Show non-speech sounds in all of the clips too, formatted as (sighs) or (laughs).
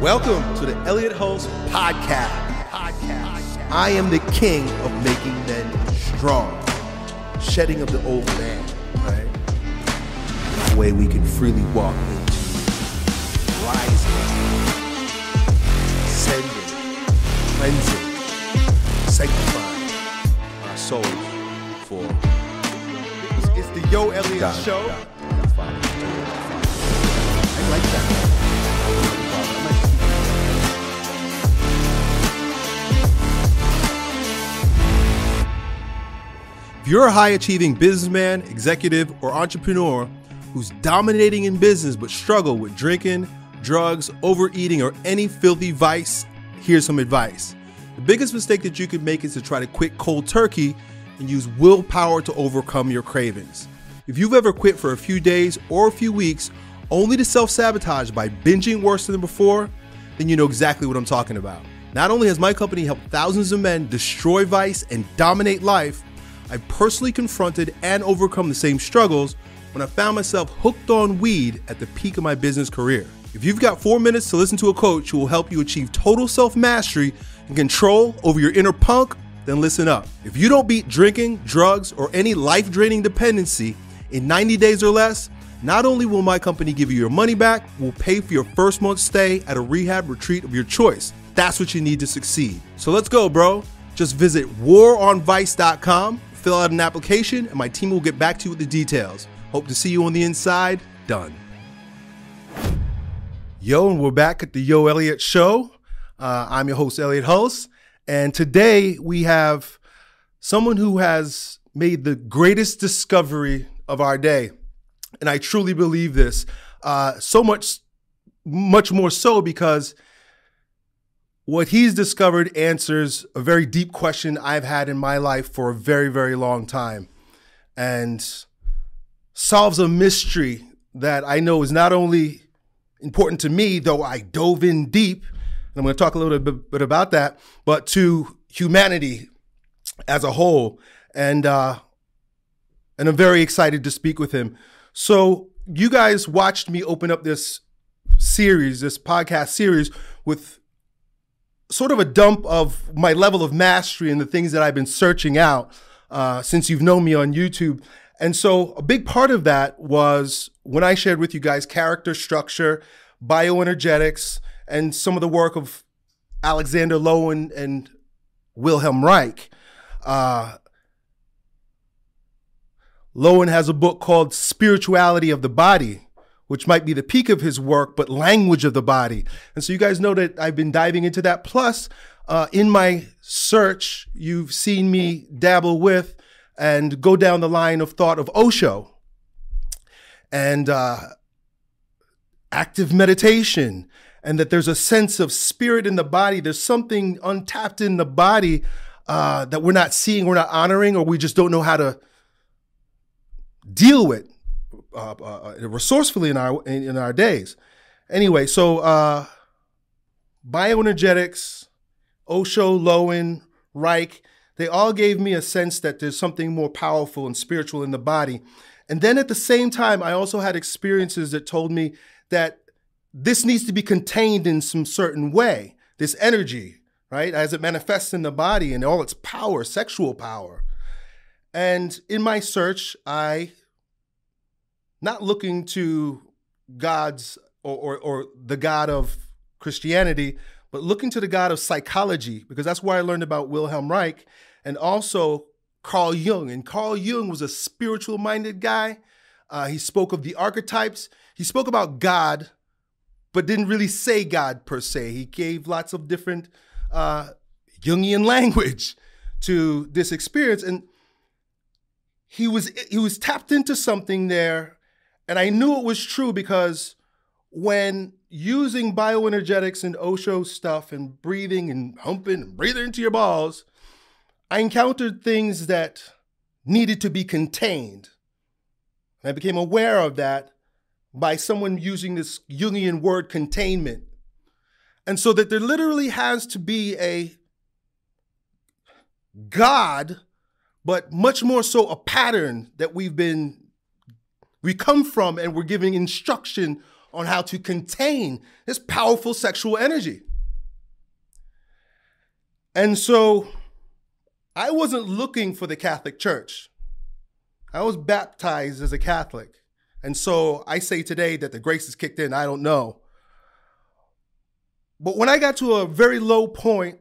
Welcome to the Elliot Hulse Podcast. Podcast. I am the king of making men strong, shedding of the old man, right? That way we can freely walk into rising, ascending, cleansing, sanctifying our souls for. It's, the Yo it, Show. You're a high achieving businessman, executive, or entrepreneur who's dominating in business but struggle with drinking, drugs, overeating, or any filthy vice, here's some advice. The biggest mistake that you could make is to try to quit cold turkey and use willpower to overcome your cravings. If you've ever quit for a few days or a few weeks only to self sabotage by binging worse than before, then you know exactly what I'm talking about. Not only has my company helped thousands of men destroy vice and dominate life, I personally confronted and overcome the same struggles when I found myself hooked on weed at the peak of my business career. If you've got four minutes to listen to a coach who will help you achieve total self mastery and control over your inner punk, then listen up. If you don't beat drinking, drugs, or any life draining dependency in 90 days or less, not only will my company give you your money back, we'll pay for your first month's stay at a rehab retreat of your choice. That's what you need to succeed. So let's go, bro. Just visit waronvice.com, fill out an application, and my team will get back to you with the details. Hope to see you on the inside. Done. Yo, and we're back at the Yo Elliott Show. Uh, I'm your host, Elliot Hulse, and today we have someone who has made the greatest discovery of our day, and I truly believe this. Uh, so much, much more so because what he's discovered answers a very deep question I've had in my life for a very, very long time, and solves a mystery that I know is not only important to me, though I dove in deep, and I'm going to talk a little bit, about that, but to humanity as a whole. And uh, and I'm very excited to speak with him. So you guys watched me open up this series, this podcast series, with sort of a dump of my level of mastery and the things that I've been searching out uh, since you've known me on YouTube. And so a big part of that was when I shared with you guys character structure, bioenergetics, and some of the work of Alexander Lowen and Wilhelm Reich. Uh, Lowen has a book called Spirituality of the Body, which might be the peak of his work, but language of the body. And so you guys know that I've been diving into that. Plus, uh, in my search, you've seen me dabble with and go down the line of thought of Osho and uh, active meditation, and that there's a sense of spirit in the body. There's something untapped in the body uh, that we're not seeing, we're not honoring, or we just don't know how to deal with uh, uh, resourcefully in our in, in, our days. Anyway, so uh, bioenergetics, Osho, Lowen, Reich, they all gave me a sense that there's something more powerful and spiritual in the body. And then at the same time, I also had experiences that told me that this needs to be contained in some certain way, this energy, right? As it manifests in the body and all its power, sexual power. And in my search, I, not looking to God's or, or, or, the God of Christianity, but looking to the God of psychology, because that's where I learned about Wilhelm Reich and also Carl Jung. And Carl Jung was a spiritual minded guy. Uh, he spoke of the archetypes, he spoke about God, but didn't really say God per se. He gave lots of different uh, Jungian (laughs) language to this experience. And he was he was tapped into something there and i knew it was true because when using bioenergetics and osho stuff and breathing and humping and breathing into your balls i encountered things that needed to be contained. I became aware of that by someone using this jungian word containment. And so that there literally has to be a god but much more so a pattern that we've been we come from and we're giving instruction on how to contain this powerful sexual energy. And so I wasn't looking for the Catholic Church. I was baptized as a Catholic. And so I say today that the grace is kicked in. I don't know. But when I got to a very low point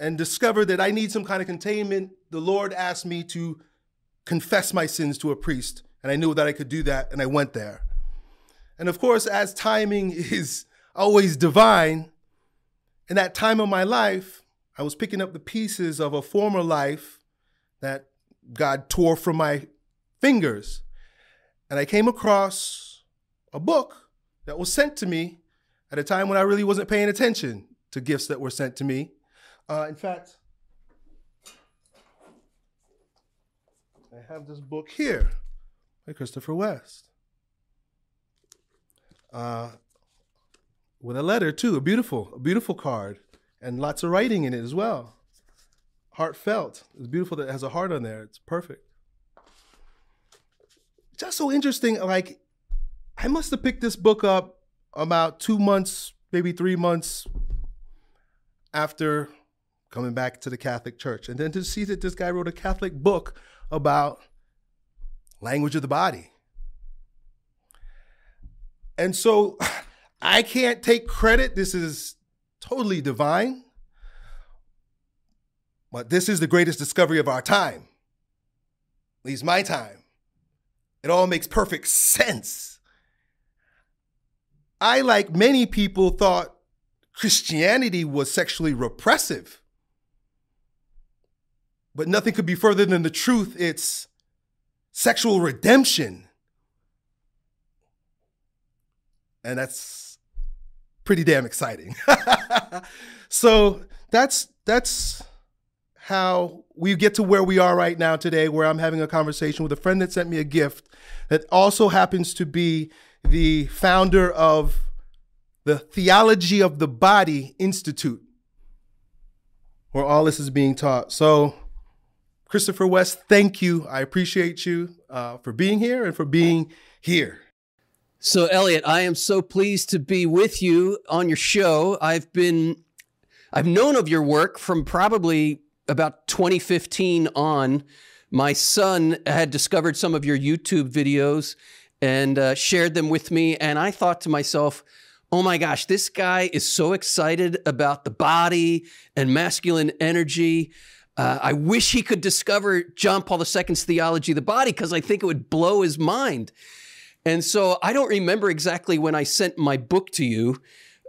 and discovered that I need some kind of containment, the Lord asked me to confess my sins to a priest. And I knew that I could do that, and I went there. And of course, as timing (laughs) is always divine, in that time of my life, I was picking up the pieces of a former life that God tore from my fingers. And I came across a book that was sent to me at a time when I really wasn't paying attention to gifts that were sent to me. Uh, in fact, I have this book here by Christopher West. Uh, with a letter too, a beautiful, a beautiful card, and lots of writing in it as well. Heartfelt. It's beautiful that it has a heart on there. It's perfect. Just so interesting. Like, I must have picked this book up about two months, maybe three months after coming back to the Catholic Church. And then to see that this guy wrote a Catholic book about language of the body. And so (sighs) I can't take credit. This is totally divine. But this is the greatest discovery of our time, at least my time. It all makes perfect sense. I, like many people, thought Christianity was sexually repressive. But nothing could be further than the truth. It's sexual redemption. And that's pretty damn exciting. (laughs) so that's that's how we get to where we are right now today, where I'm having a conversation with a friend that sent me a gift that also happens to be the founder of the Theology of the Body Institute, where all this is being taught. So Christopher West, thank you. I appreciate you uh, for being here and for being here. So, Elliot, I am so pleased to be with you on your show. I've been, I've known of your work from probably about 2015 on. My son had discovered some of your YouTube videos and uh, shared them with me. And I thought to myself, oh my gosh, this guy is so excited about the body and masculine energy. Uh, I wish he could discover John Paul II's theology of the body because I think it would blow his mind. And so I don't remember exactly when I sent my book to you.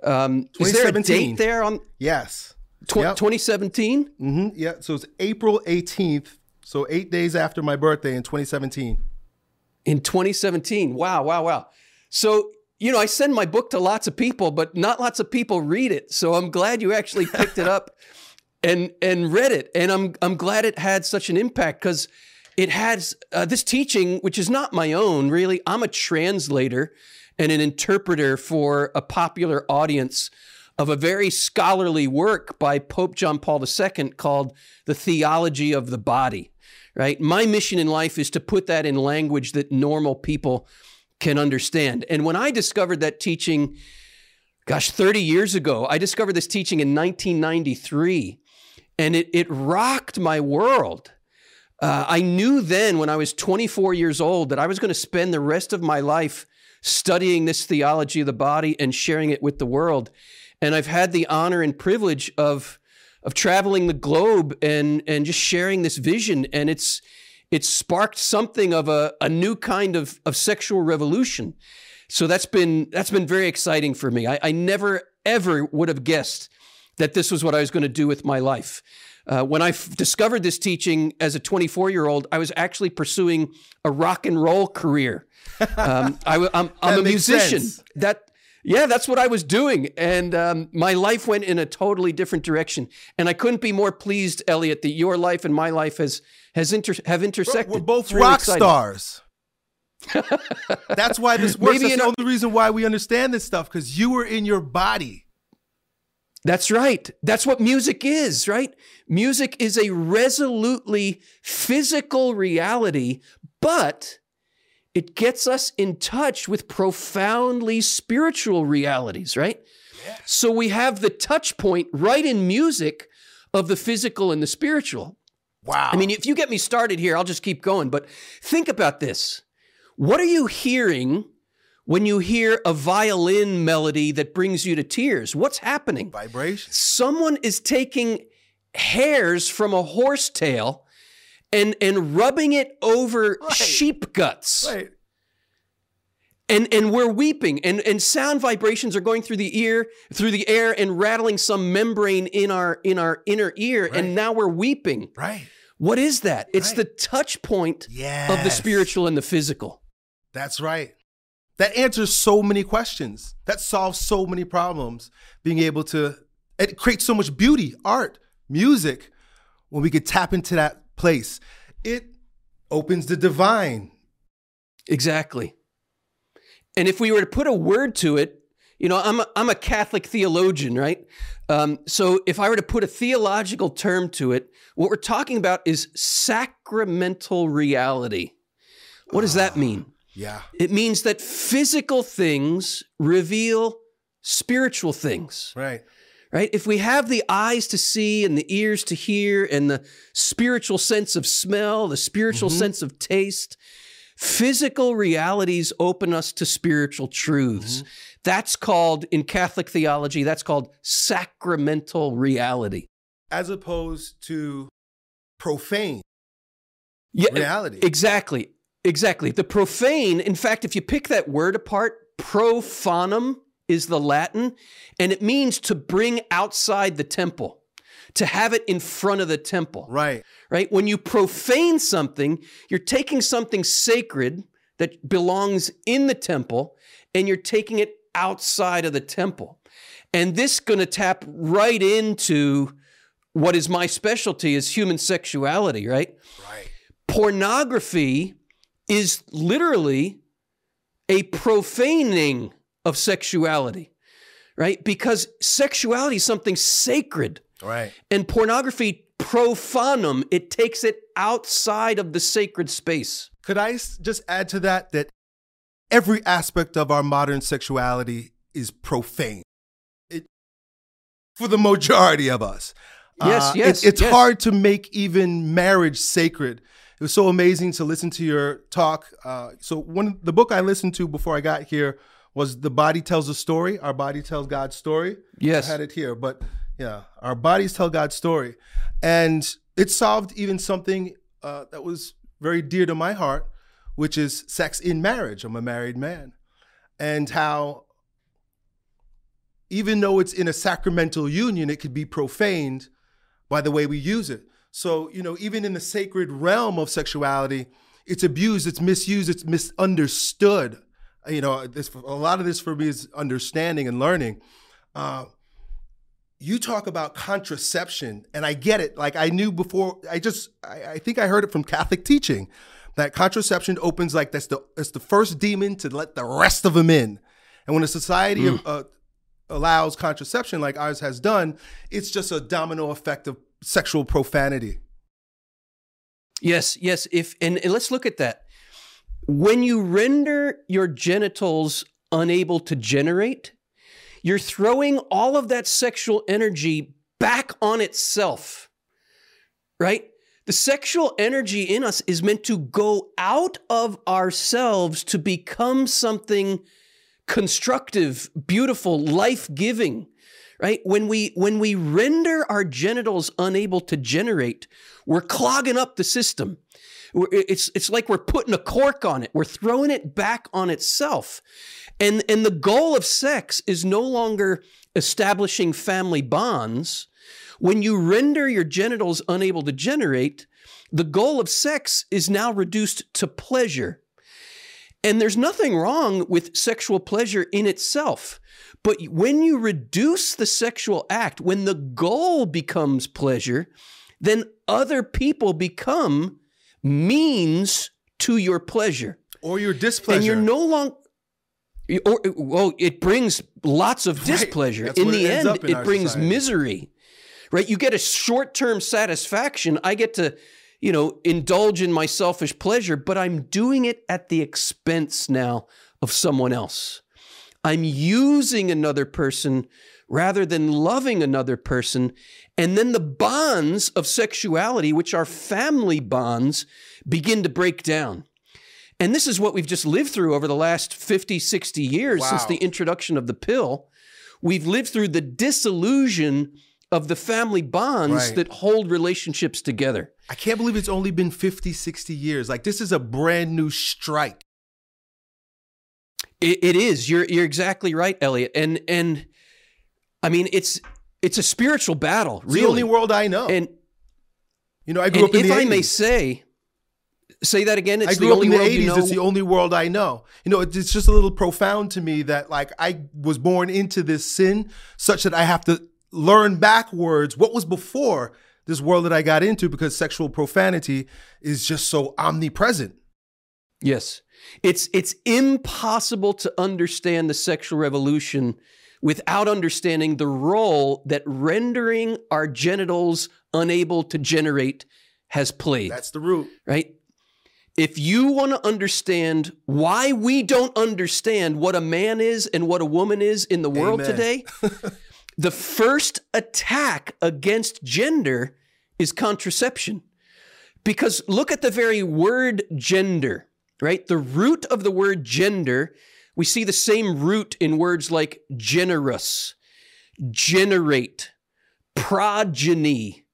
Um, is there a date there on? Yes. Tw- yep. 2017? Mm-hmm. Yeah. So it's April 18th. So eight days after my birthday in 2017. In 2017. Wow, wow, wow. So, you know, I send my book to lots of people, but not lots of people read it. So I'm glad you actually picked it up (laughs) and and read it, and I'm I'm glad it had such an impact because it has uh, this teaching, which is not my own. Really, I'm a translator and an interpreter for a popular audience of a very scholarly work by Pope John Paul II called The Theology of the Body. Right, my mission in life is to put that in language that normal people can understand. And when I discovered that teaching, gosh, 30 years ago, I discovered this teaching in 1993 and it, it rocked my world. Uh, I knew then when I was 24 years old that I was going to spend the rest of my life studying this theology of the body and sharing it with the world. And I've had the honor and privilege of of traveling the globe and and just sharing this vision. And it's it's sparked something of a, a new kind of, of sexual revolution. So that's been that's been very exciting for me. I, I never ever would have guessed that this was what I was going to do with my life. Uh, when I f- discovered this teaching as a 24 year old, I was actually pursuing a rock and roll career. Um, (laughs) I, am a musician. Sense. That yeah, that's what I was doing, and um, my life went in a totally different direction. And I couldn't be more pleased, Elliot, that your life and my life has has inter- have intersected. We're both really rock stars. (laughs) that's why this works. Maybe that's the only reason why we understand this stuff because you were in your body. That's right. That's what music is, right? Music is a resolutely physical reality, but it gets us in touch with profoundly spiritual realities, right? Yeah. So we have the touch point right in music of the physical and the spiritual. Wow. I mean, if you get me started here, I'll just keep going. But think about this. What are you hearing when you hear a violin melody that brings you to tears? What's happening? Vibration. Someone is taking hairs from a horse tail and, and rubbing it over right. sheep guts. Right. And, and we're weeping and, and sound vibrations are going through the ear through the air and rattling some membrane in our in our inner ear right. and now we're weeping right what is that it's the touch point yes. of the spiritual and the physical that's right that answers so many questions that solves so many problems being able to it creates so much beauty art music when we could tap into that place it opens the divine exactly and if we were to put a word to it, you know, I'm a, I'm a Catholic theologian, right? Um, so if I were to put a theological term to it, what we're talking about is sacramental reality. What does that mean? Yeah. It means that physical things reveal spiritual things. Right. Right? If we have the eyes to see and the ears to hear and the spiritual sense of smell, the spiritual mm-hmm. sense of taste, Physical realities open us to spiritual truths. Mm-hmm. That's called, in Catholic theology, that's called sacramental reality. As opposed to profane yeah, reality. Exactly. Exactly. The profane, in fact, if you pick that word apart, profanum is the Latin, and it means to bring outside the temple to have it in front of the temple. Right. Right? When you profane something, you're taking something sacred that belongs in the temple and you're taking it outside of the temple. And this going to tap right into what is my specialty is human sexuality, right? Right. Pornography is literally a profaning of sexuality, right? Because sexuality is something sacred. Right. And pornography profanum, it takes it outside of the sacred space. Could I just add to that that every aspect of our modern sexuality is profane? It, for the majority of us. Yes, uh, yes. It, it's yes. hard to make even marriage sacred. It was so amazing to listen to your talk. Uh, so one the book I listened to before I got here was "The Body Tells a Story." Our body tells God's story. Yes, I had it here, but yeah, our bodies tell God's story, and it solved even something uh, that was very dear to my heart, which is sex in marriage. I'm a married man, and how even though it's in a sacramental union, it could be profaned by the way we use it. So you know, even in the sacred realm of sexuality, it's abused, it's misused, it's misunderstood. You know, this, a lot of this for me is understanding and learning. Uh, you talk about contraception, and I get it. Like I knew before, I just I, I, think I heard it from Catholic teaching that contraception opens like that's the it's the first demon to let the rest of them in. And when a society mm. uh, allows contraception like ours has done, it's just a domino effect of sexual profanity. Yes, yes. If and, and let's look at that. When you render your genitals unable to generate, you're throwing all of that sexual energy back on itself, right? The sexual energy in us is meant to go out of ourselves to become something constructive, beautiful, life-giving, right? When we when we render our genitals unable to generate, we're clogging up the system. It's it's like we're putting a cork on it. We're throwing it back on itself. And, and the goal of sex is no longer establishing family bonds. When you render your genitals unable to generate, the goal of sex is now reduced to pleasure. And there's nothing wrong with sexual pleasure in itself. But when you reduce the sexual act, when the goal becomes pleasure, then other people become means to your pleasure or your displeasure. And you're no longer or uh, well, it brings lots of displeasure. Right. In the end, it, it brings society. misery. Right? You get a short-term satisfaction. I get to you know, indulge in my selfish pleasure, but I'm doing it at the expense now of someone else. I'm using another person rather than loving another person. And then the bonds of sexuality, which are family bonds, begin to break down. And this is what we've just lived through over the last 50, 60 years wow. since the introduction of the pill. We've lived through the disillusion of the family bonds right. that hold relationships together. I can't believe it's only been 50, 60 years. Like this is a brand new strike. It, it is. You're you're exactly right, Elliot. And and I mean it's it's a spiritual battle. It's the only world I know. And you know, I grew up in if the I 80s. may say, say that again. It's I grew up in the world 80s. you know. It's the only world I know. You know, it's just a little profound to me that like I was born into this sin such that I have to learn backwards what was before this world that I got into because sexual profanity is just so omnipresent. Yes. It's it's impossible to understand the sexual revolution without understanding the role that rendering our genitals unable to generate has played. That's the root. Right? If you want to understand why we don't understand what a man is and what a woman is in the world Amen. today, (laughs) the first attack against gender is contraception. Because look at the very word gender, right? The root of the word gender, we see the same root in words like generous, generate, progeny,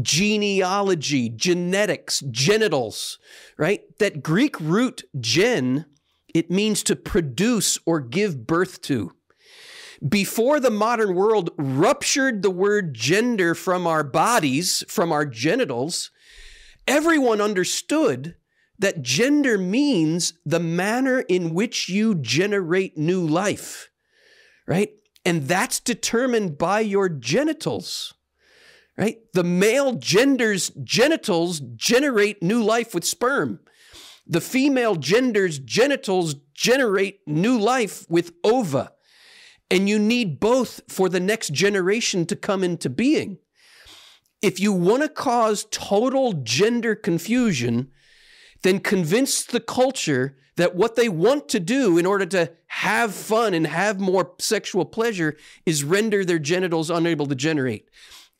genealogy, genetics, genitals, right? That Greek root gen, it means to produce or give birth to. Before the modern world ruptured the word gender from our bodies, from our genitals, everyone understood that gender means the manner in which you generate new life, right? And that's determined by your genitals, right? The male gender's genitals generate new life with sperm. The female gender's genitals generate new life with ova. And you need both for the next generation to come into being. If you want to cause total gender confusion, then convince the culture that what they want to do in order to have fun and have more sexual pleasure is render their genitals unable to generate.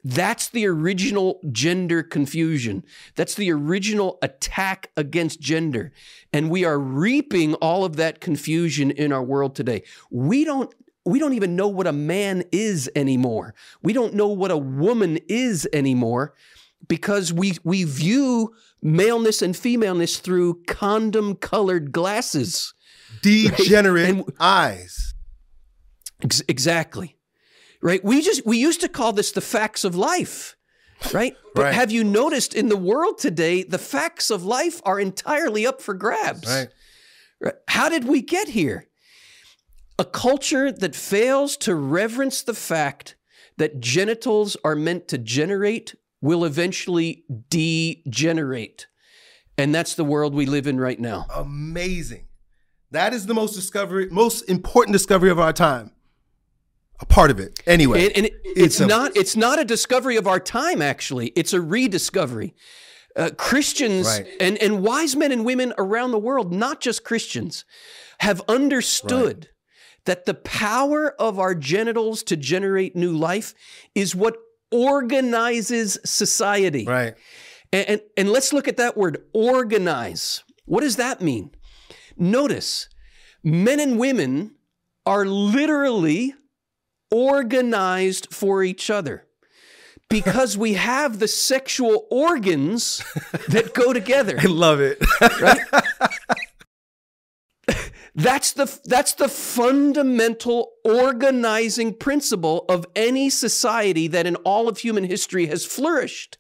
That's the original gender confusion. That's the original attack against gender. And we are reaping all of that confusion in our world today. We don't we don't even know what a man is anymore. We don't know what a woman is anymore because we we view maleness and femaleness through condom colored glasses. Degenerate Right? And- eyes. Ex- exactly. Right? We just we used to call this the facts of life. Right? (laughs) But Right. have you noticed in the world today the facts of life are entirely up for grabs? Right. Right. How did we get here? A culture that fails to reverence the fact that genitals are meant to generate will eventually degenerate. And that's the world we live in right now. Amazing. That is the most discovery, most important discovery of our time. A part of it. Anyway. And, and it- it's a- not it's not a discovery of our time actually. It's a rediscovery. Uh, Christians Right. and, and wise men and women around the world, not just Christians, have understood that the power of our genitals to generate new life is what organizes society. Right. And, and, and let's look at that word organize. What does that mean? Notice men and women are literally organized for each other because we have the sexual organs that go together. (laughs) I love it. Right? (laughs) That's the that's the fundamental organizing principle of any society that in all of human history has flourished.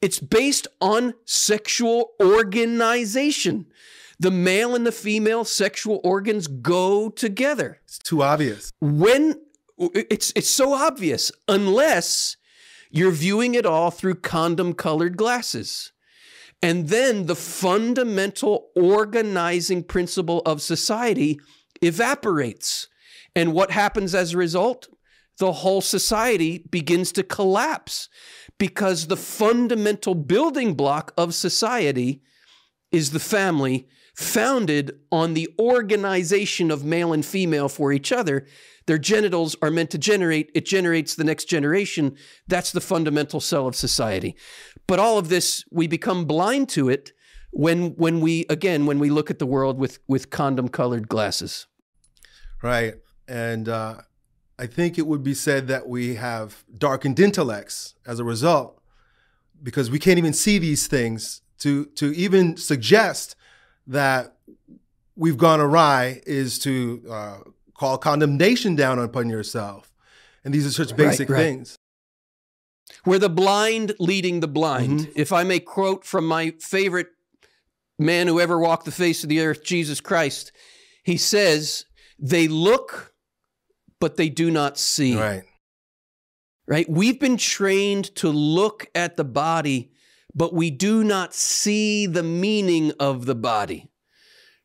It's based on sexual organization. The male and the female sexual organs go together. it's too obvious. When it's it's so obvious unless you're viewing it all through condom colored glasses. And then the fundamental organizing principle of society evaporates. And what happens as a result? the whole society begins to collapse because the fundamental building block of society is the family founded on the organization of male and female for each other. Their genitals are meant to generate, it generates the next generation. That's the fundamental cell of society. But all of this, we become blind to it when when we again when we look at the world with with condom colored glasses. Right. And uh, I think it would be said that we have darkened intellects as a result because we can't even see these things to to even suggest that we've gone awry is to uh, call condemnation down upon yourself. And these are such basic right, right. things. We're the blind leading the blind. Mm-hmm. If I may quote from my favorite man who ever walked the face of the earth, Jesus Christ, he says, They look, but they do not see. Right. Right? We've been trained to look at the body but we do not see the meaning of the body.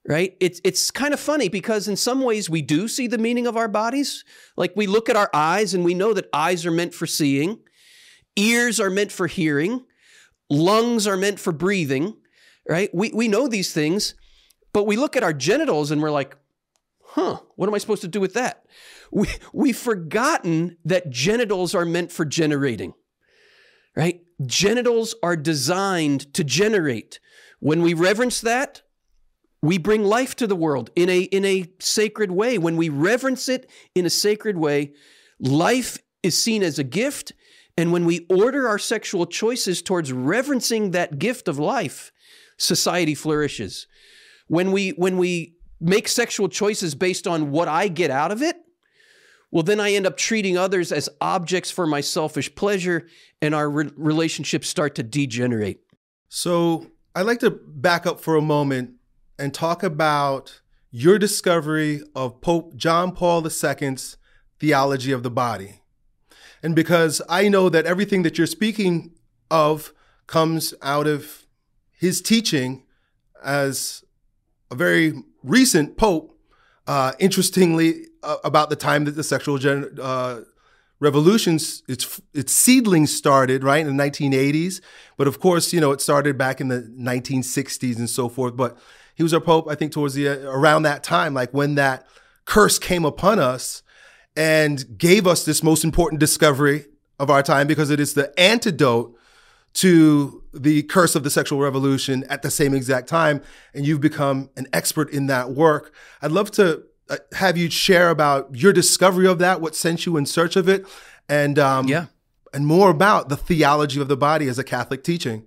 Right? It's it's kind of funny because in some ways we do see the meaning of our bodies. Like we look at our eyes and we know that eyes are meant for seeing, ears are meant for hearing, lungs are meant for breathing, right? We we know these things, but we look at our genitals and we're like, huh, what am I supposed to do with that? We, we've forgotten that genitals are meant for generating, right? Genitals are designed to generate. When we reverence that, we bring life to the world in a, in a sacred way. When we reverence it in a sacred way, life is seen as a gift. And when we order our sexual choices towards reverencing that gift of life, society flourishes. When we, when we make sexual choices based on what I get out of it, well, then I end up treating others as objects for my selfish pleasure, and our re- relationships start to degenerate. So I'd like to back up for a moment and talk about your discovery of Pope John Paul II's theology of the body. And because I know that everything that you're speaking of comes out of his teaching as a very recent pope, uh, interestingly, uh, about the time that the sexual gen- uh, revolutions, its its seedlings started right in the 1980s. But of course, you know, it started back in the 1960s and so forth. But he was our pope, I think, towards the around that time, like when that curse came upon us and gave us this most important discovery of our time because it is the antidote to the curse of the sexual revolution at the same exact time. And you've become an expert in that work. I'd love to uh, have you share about your discovery of that, what sent you in search of it, and um, yeah, and more about the theology of the body as a Catholic teaching.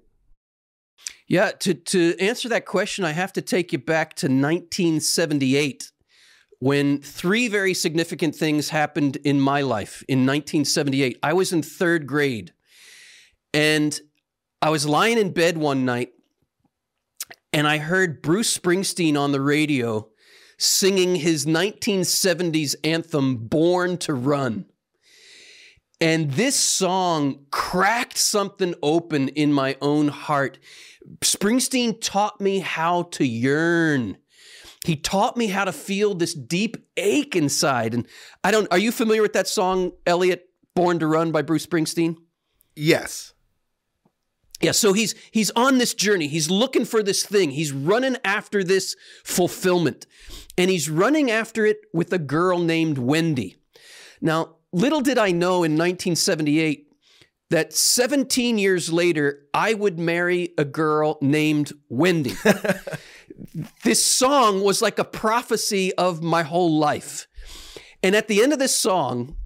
Yeah, to to answer that question, I have to take you back to 1978 when three very significant things happened in my life in 1978. I was in third grade and I was lying in bed one night and I heard Bruce Springsteen on the radio singing his 1970s anthem, Born to Run. And this song cracked something open in my own heart. Springsteen taught me how to yearn. He taught me how to feel this deep ache inside. And I don't, are you familiar with that song, Elliot, Born to Run by Bruce Springsteen? Yes. Yeah, so he's he's on this journey. He's looking for this thing. He's running after this fulfillment. And he's running after it with a girl named Wendy. Now, little did I know in 1978 that 17 years later I would marry a girl named Wendy. (laughs) this song was like a prophecy of my whole life. And at the end of this song,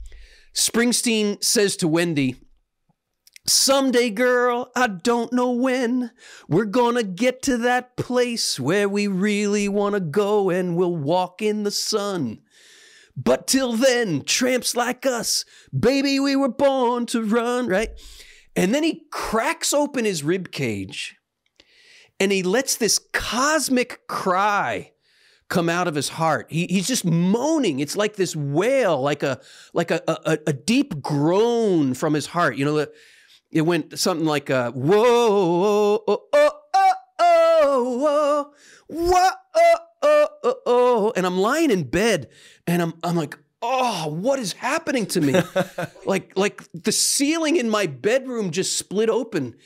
Springsteen says to Wendy, Someday, girl, I don't know when, we're gonna get to that place where we really wanna go and we'll walk in the sun. But till then, tramps like us, baby, we were born to run, right? And then he cracks open his rib cage and he lets this cosmic cry come out of his heart. He, he's just moaning. It's like this wail, like a like a, a, a deep groan from his heart. You know, it went something like a whoa, oh, oh, oh, oh, oh, whoa, oh, oh, oh, and I'm lying in bed, and I'm I'm like, oh, what is happening to me? (laughs) like, like the ceiling in my bedroom just split open.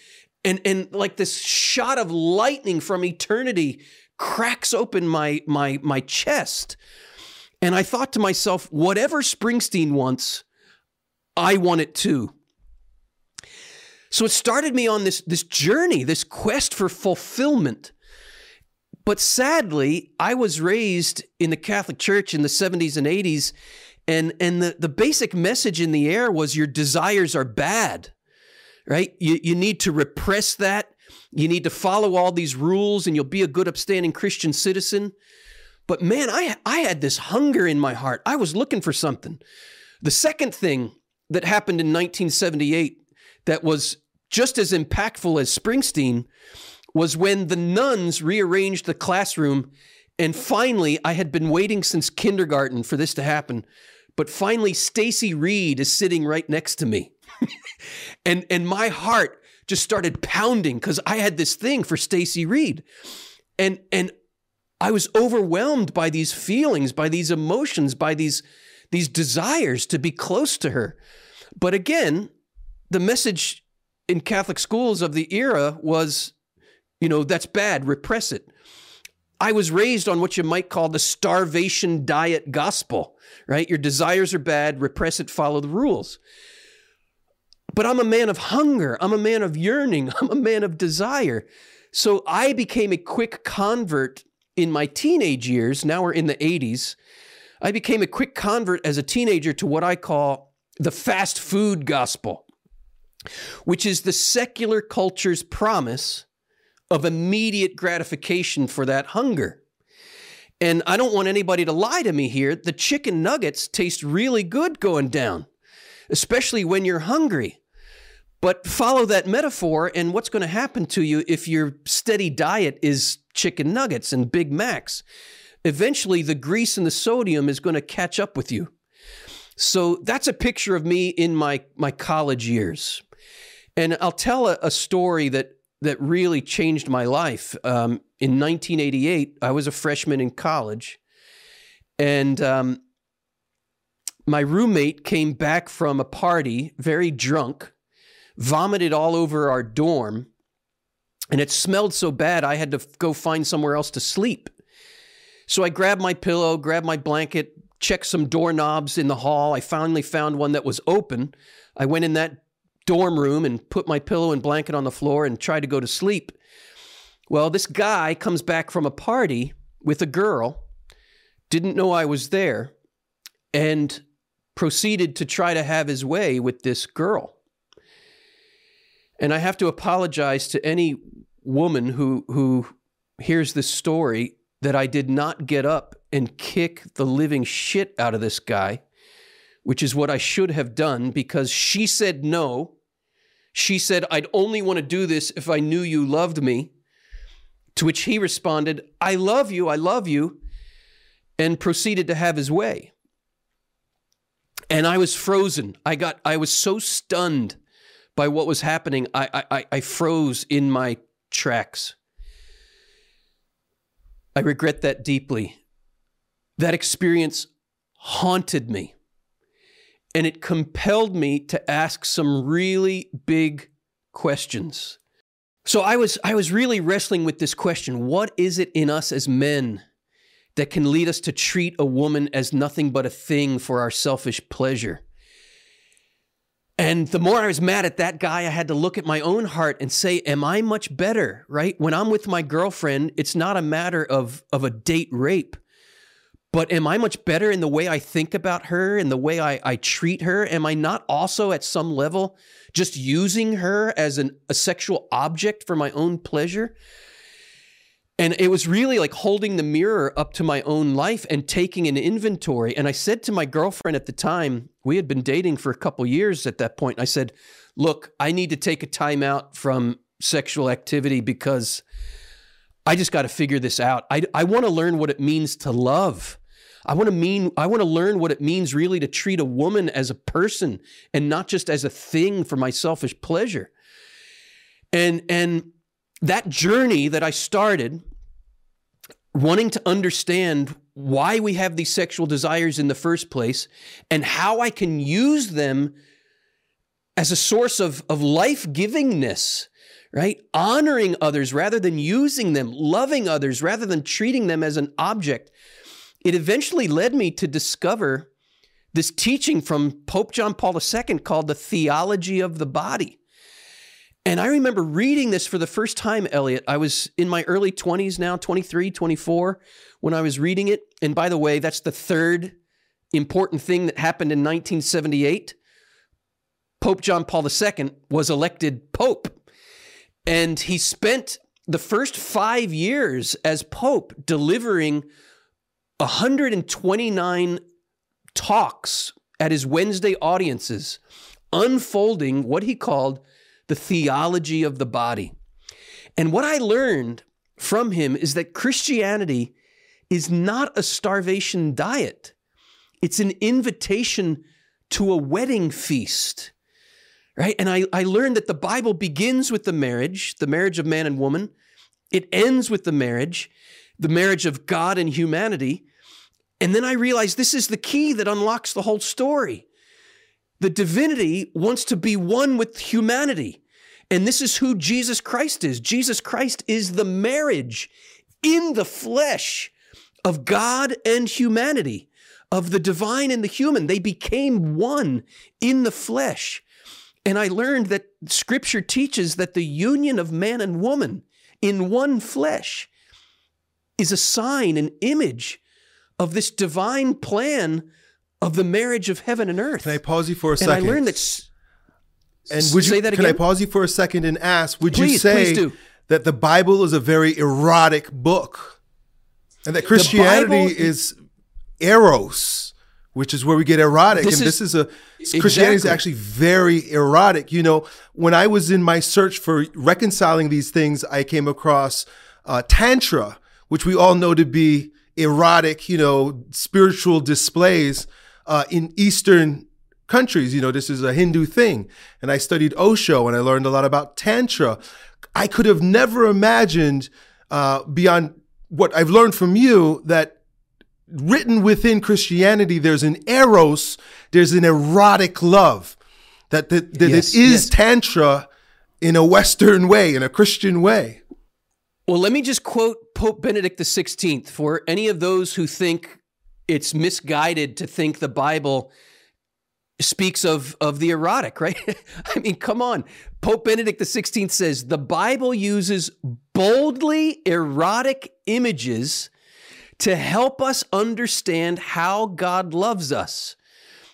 And, and like this shot of lightning from eternity cracks open my, my, my chest. And I thought to myself, whatever Springsteen wants, I want it too. So it started me on this, this journey, this quest for fulfillment. But sadly, I was raised in the Catholic Church in the 70s and 80s, and, and the, the basic message in the air was your desires are bad, right? You, you need to repress that. You need to follow all these rules, and you'll be a good, upstanding Christian citizen. But man, I, I had this hunger in my heart. I was looking for something. The second thing that happened in 1978 that was just as impactful as Springsteen was when the nuns rearranged the classroom. And finally, I had been waiting since kindergarten for this to happen. But finally, Stacy Reed is sitting right next to me. (laughs) and, and my heart just started pounding because I had this thing for Stacy Reed. And, and I was overwhelmed by these feelings, by these emotions, by these, these desires to be close to her. But again, the message in Catholic schools of the era was you know, that's bad, repress it. I was raised on what you might call the starvation diet gospel, right? Your desires are bad, repress it, follow the rules. But I'm a man of hunger, I'm a man of yearning, (laughs) I'm a man of desire. So I became a quick convert in my teenage years. Now we're in the 80s. I became a quick convert as a teenager to what I call the fast food gospel, which is the secular culture's promise of immediate gratification for that hunger. And I don't want anybody to lie to me here. The chicken nuggets taste really good going down, especially when you're hungry. But follow that metaphor, and what's going to happen to you if your steady diet is chicken nuggets and Big Macs? Eventually, the grease and the sodium is going to catch up with you. So that's a picture of me in my, my college years. And I'll tell a, a story that that really changed my life. Um, in 1988, I was a freshman in college, and um, my roommate came back from a party very drunk, vomited all over our dorm, and it smelled so bad I had to go find somewhere else to sleep. So I grabbed my pillow, grabbed my blanket, checked some doorknobs in the hall. I finally found one that was open. I went in that dorm room and put my pillow and blanket on the floor and tried to go to sleep. Well, this guy comes back from a party with a girl, didn't know I was there, and proceeded to try to have his way with this girl. And I have to apologize to any woman who who hears this story that I did not get up and kick the living shit out of this guy which is what I should have done because she said no. She said, I'd only want to do this if I knew you loved me. To which he responded, I love you, I love you, and proceeded to have his way. And I was frozen. I got I was so stunned by what was happening. I I, I froze in my tracks. I regret that deeply. That experience haunted me and it compelled me to ask some really big questions. So I was I was really wrestling with this question, what is it in us as men that can lead us to treat a woman as nothing but a thing for our selfish pleasure? And the more I was mad at that guy, I had to look at my own heart and say, Am I much better? Right? When I'm with my girlfriend, it's not a matter of, of a date rape. But am I much better in the way I think about her and the way I, I treat her? Am I not also at some level just using her as an, a sexual object for my own pleasure? And it was really like holding the mirror up to my own life and taking an inventory. And I said to my girlfriend at the time, we had been dating for a couple years at that point. I said, Look, I need to take a time out from sexual activity because I just got to figure this out. I, I want to learn what it means to love. I want to mean I want to learn what it means really to treat a woman as a person and not just as a thing for my selfish pleasure. And and that journey that I started wanting to understand why we have these sexual desires in the first place and how I can use them as a source of, of life givingness, right? Honoring others rather than using them, loving others rather than treating them as an object. It eventually led me to discover this teaching from Pope John Paul II called the theology of the body. And I remember reading this for the first time, Elliot. I was in my early 20s now, 23, 24, when I was reading it. And by the way, that's the third important thing that happened in 1978. Pope John Paul II was elected Pope. And he spent the first five years as Pope delivering 129 talks at his Wednesday audiences, unfolding what he called the theology of the body. And what I learned from him is that Christianity is not a starvation diet, it's an invitation to a wedding feast. Right? And I, I learned that the Bible begins with the marriage, the marriage of man and woman. It ends with the marriage, the marriage of God and humanity. And then I realized this is the key that unlocks the whole story. The divinity wants to be one with humanity. And this is who Jesus Christ is. Jesus Christ is the marriage in the flesh of God and humanity, of the divine and the human. They became one in the flesh. And I learned that scripture teaches that the union of man and woman in one flesh is a sign, an image of this divine plan of the marriage of heaven and earth. Can I pause you for a and second? I learned that. And would you, say that again? Can I pause you for a second and ask? Would Please, you say that the Bible is a very erotic book, and that Christianity Bible- is eros, which is where we get erotic, This and is- this is a Christianity is actually very erotic. You know, when I was in my search for reconciling these things, I came across uh, tantra, which we all know to be erotic, you know, spiritual displays uh, in Eastern countries. You know, this is a Hindu thing. And I studied Osho and I learned a lot about Tantra. I could have never imagined, uh, beyond what I've learned from you, that written within Christianity, there's an eros, there's an erotic love. That, that, that Yes, it is yes. Tantra in a Western way, in a Christian way. Well, let me just quote Pope Benedict XVI for any of those who think it's misguided to think the Bible speaks of, of the erotic, right? (laughs) I mean, come on. Pope Benedict XVI says the Bible uses boldly erotic images to help us understand how God loves us.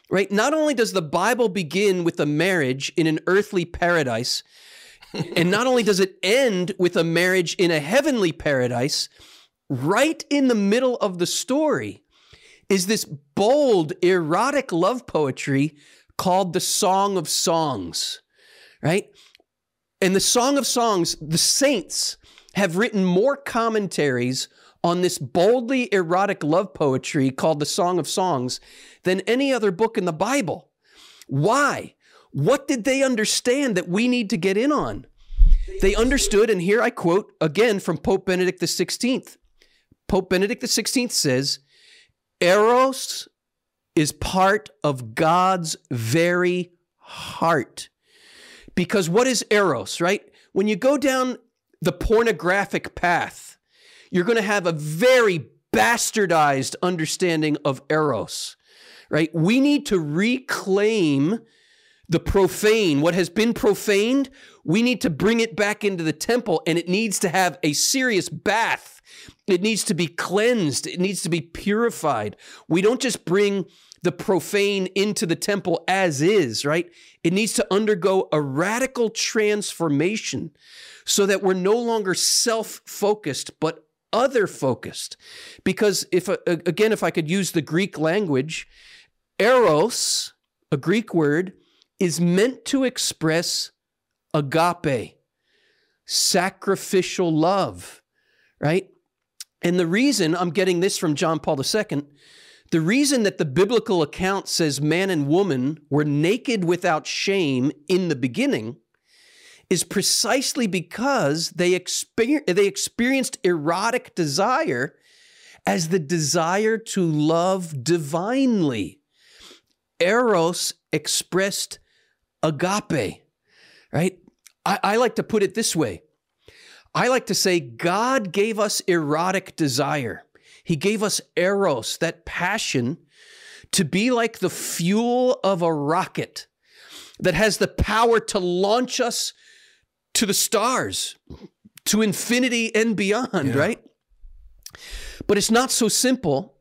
Right? Not only does the Bible begin with a marriage in an earthly paradise, and not only does it end with a marriage in a heavenly paradise, right in the middle of the story is this bold, erotic love poetry called the Song of Songs, right? And the Song of Songs, the saints have written more commentaries on this boldly erotic love poetry called the Song of Songs than any other book in the Bible. Why? What did they understand that we need to get in on? They understood, and here I quote again from Pope Benedict XVI. Pope Benedict XVI says, Eros is part of God's very heart. Because what is Eros, right? When you go down the pornographic path, you're going to have a very bastardized understanding of Eros, right? We need to reclaim the profane, what has been profaned, we need to bring it back into the temple and it needs to have a serious bath. It needs to be cleansed, it needs to be purified. We don't just bring the profane into the temple as is, right? It needs to undergo a radical transformation so that we're no longer self focused, but other focused. Because if, uh, again, if I could use the Greek language, eros, a Greek word, is meant to express agape, sacrificial love, right? And the reason I'm getting this from John Paul II, the reason that the biblical account says man and woman were naked without shame in the beginning is precisely because they, exper- they experienced erotic desire as the desire to love divinely. Eros expressed agape, right? I, I like to put it this way I like to say God gave us erotic desire. He gave us eros, that passion, to be like the fuel of a rocket that has the power to launch us to the stars, to infinity and beyond, yeah. right? But it's not so simple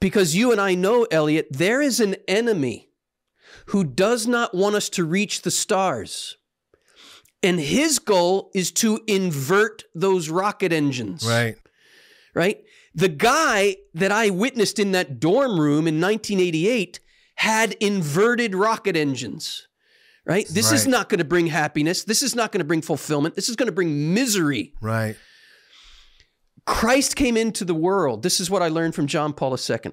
because you and I know, Elliot, there is an enemy who does not want us to reach the stars. And his goal is to invert those rocket engines. Right. Right? The guy that I witnessed in that dorm room in 1988 had inverted rocket engines. Right? This right. is not going to bring happiness. This is not going to bring fulfillment. This is going to bring misery. Right. Christ came into the world. This is what I learned from John Paul II.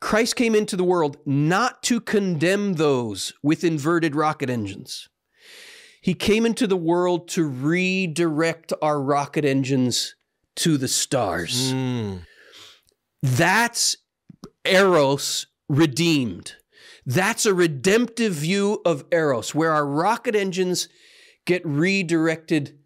Christ came into the world not to condemn those with inverted rocket engines. He came into the world to redirect our rocket engines to the stars. Mm. That's Eros redeemed. That's a redemptive view of Eros, where our rocket engines get redirected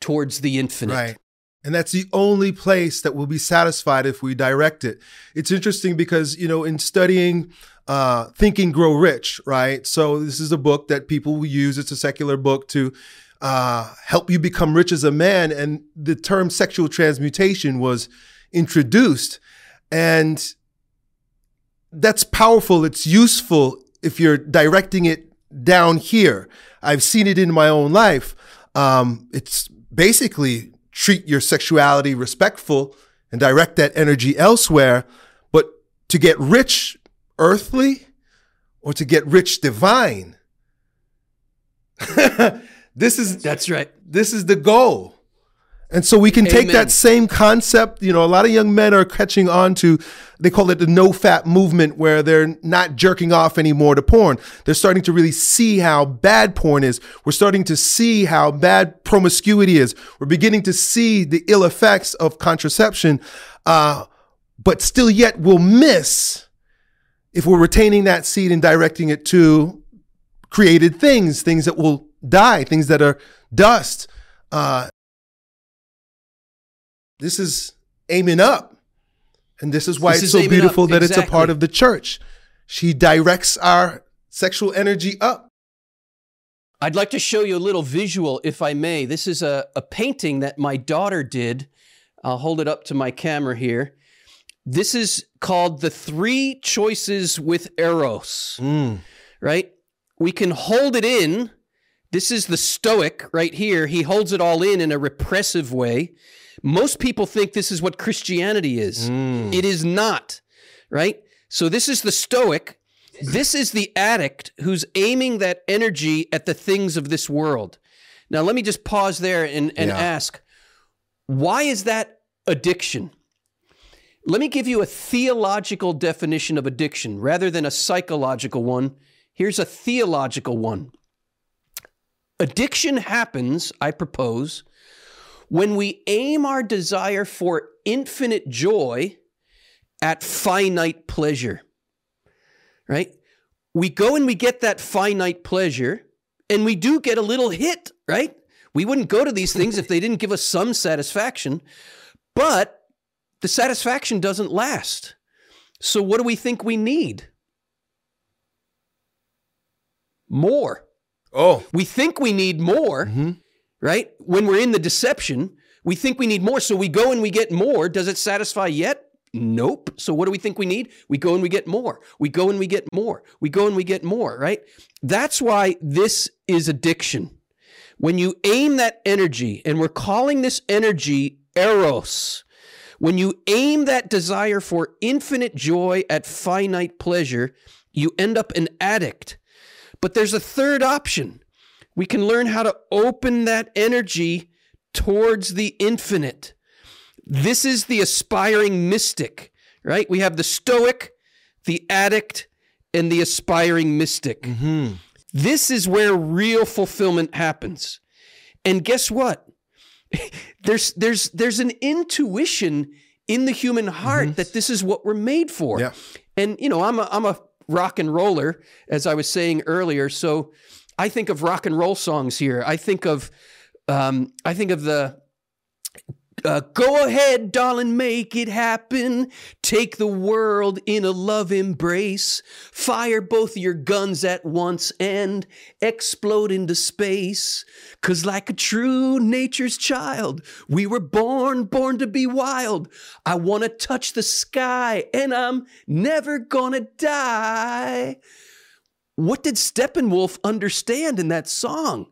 towards the infinite. Right. And that's the only place that will be satisfied if we direct it. It's interesting because, you know, in studying uh, Think and Grow Rich, right? So this is a book that people use. It's a secular book to uh, help you become rich as a man. And the term sexual transmutation was introduced. And that's powerful. It's useful if you're directing it down here. I've seen it in my own life. Um, it's basically treat your sexuality respectful and direct that energy elsewhere. But to get rich earthly or to get rich divine. (laughs) this is That's right. This is the goal. And so we can Amen. take that same concept, you know, a lot of young men are catching on to they call it the NoFap movement where they're not jerking off anymore to porn. They're starting to really see how bad porn is. We're starting to see how bad promiscuity is. We're beginning to see the ill effects of contraception. Uh, but still yet we'll miss if we're retaining that seed and directing it to created things, things that will die, things that are dust, uh, this is aiming up. And this is why this it's is so beautiful that exactly. it's a part of the church. She directs our sexual energy up. I'd like to show you a little visual, if I may. This is a, a painting that my daughter did. I'll hold it up to my camera here. This is called the three choices with Eros, mm. right? We can hold it in. This is the Stoic right here. He holds it all in in a repressive way. Most people think this is what Christianity is. Mm. It is not, right? So this is the Stoic. This is the addict who's aiming that energy at the things of this world. Now, let me just pause there and, and yeah. ask why is that addiction? Let me give you a theological definition of addiction rather than a psychological one. Here's a theological one. Addiction happens, I propose, when we aim our desire for infinite joy at finite pleasure. Right? We go and we get that finite pleasure, and we do get a little hit, right? We wouldn't go to these things if they didn't give us some satisfaction. But the satisfaction doesn't last. So, what do we think we need? More. Oh. We think we need more, mm-hmm. Right? When we're in the deception, we think we need more. So we go and we get more. Does it satisfy yet? Nope. So what do we think we need? We go and we get more. We go and we get more. We go and we get more, right? That's why this is addiction. When you aim that energy, and we're calling this energy eros, when you aim that desire for infinite joy at finite pleasure, you end up an addict. But there's a third option. We can learn how to open that energy towards the infinite. This is the aspiring mystic, right? We have the stoic, the addict, and the aspiring mystic. Mm-hmm. This is where real fulfillment happens. And guess what? (laughs) there's there's there's an intuition in the human heart that this is what we're made for. Yeah. And you know, I'm a I'm a rock and roller, as I was saying earlier. So I think of rock and roll songs here. I think of um, I think of the uh, go ahead, darling, make it happen. Take the world in a love embrace. Fire both your guns at once and explode into space. Cause, like a true nature's child, we were born, born to be wild. I wanna touch the sky and I'm never gonna die. What did Steppenwolf understand in that song?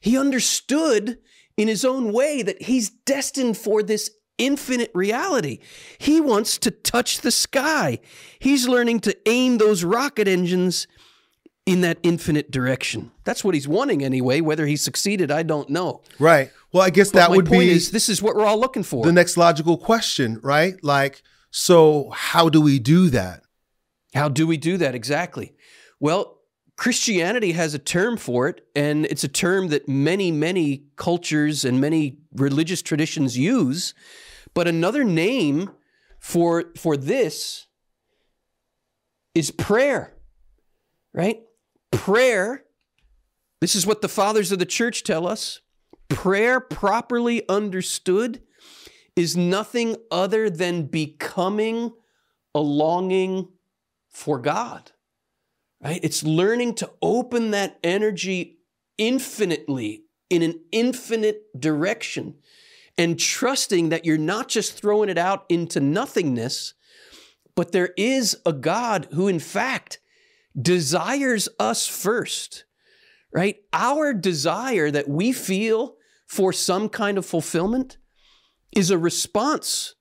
He understood in his own way that he's destined for this infinite reality. He wants to touch the sky. He's learning to aim those rocket engines in that infinite direction. That's what he's wanting anyway. Whether he succeeded, I don't know. Right. Well, I guess But that would point be is this is what we're all looking for. the next logical question, right? Like, so how do we do that? How do we do that exactly? Well, Christianity has a term for it, and it's a term that many, many cultures and many religious traditions use. But another name for, for this is prayer, right? Prayer, this is what the fathers of the church tell us. Prayer, properly understood, is nothing other than becoming a longing for God, right? It's learning to open that energy infinitely in an infinite direction and trusting that you're not just throwing it out into nothingness, but there is a God who, in fact, desires us first, right? Our desire that we feel for some kind of fulfillment is a response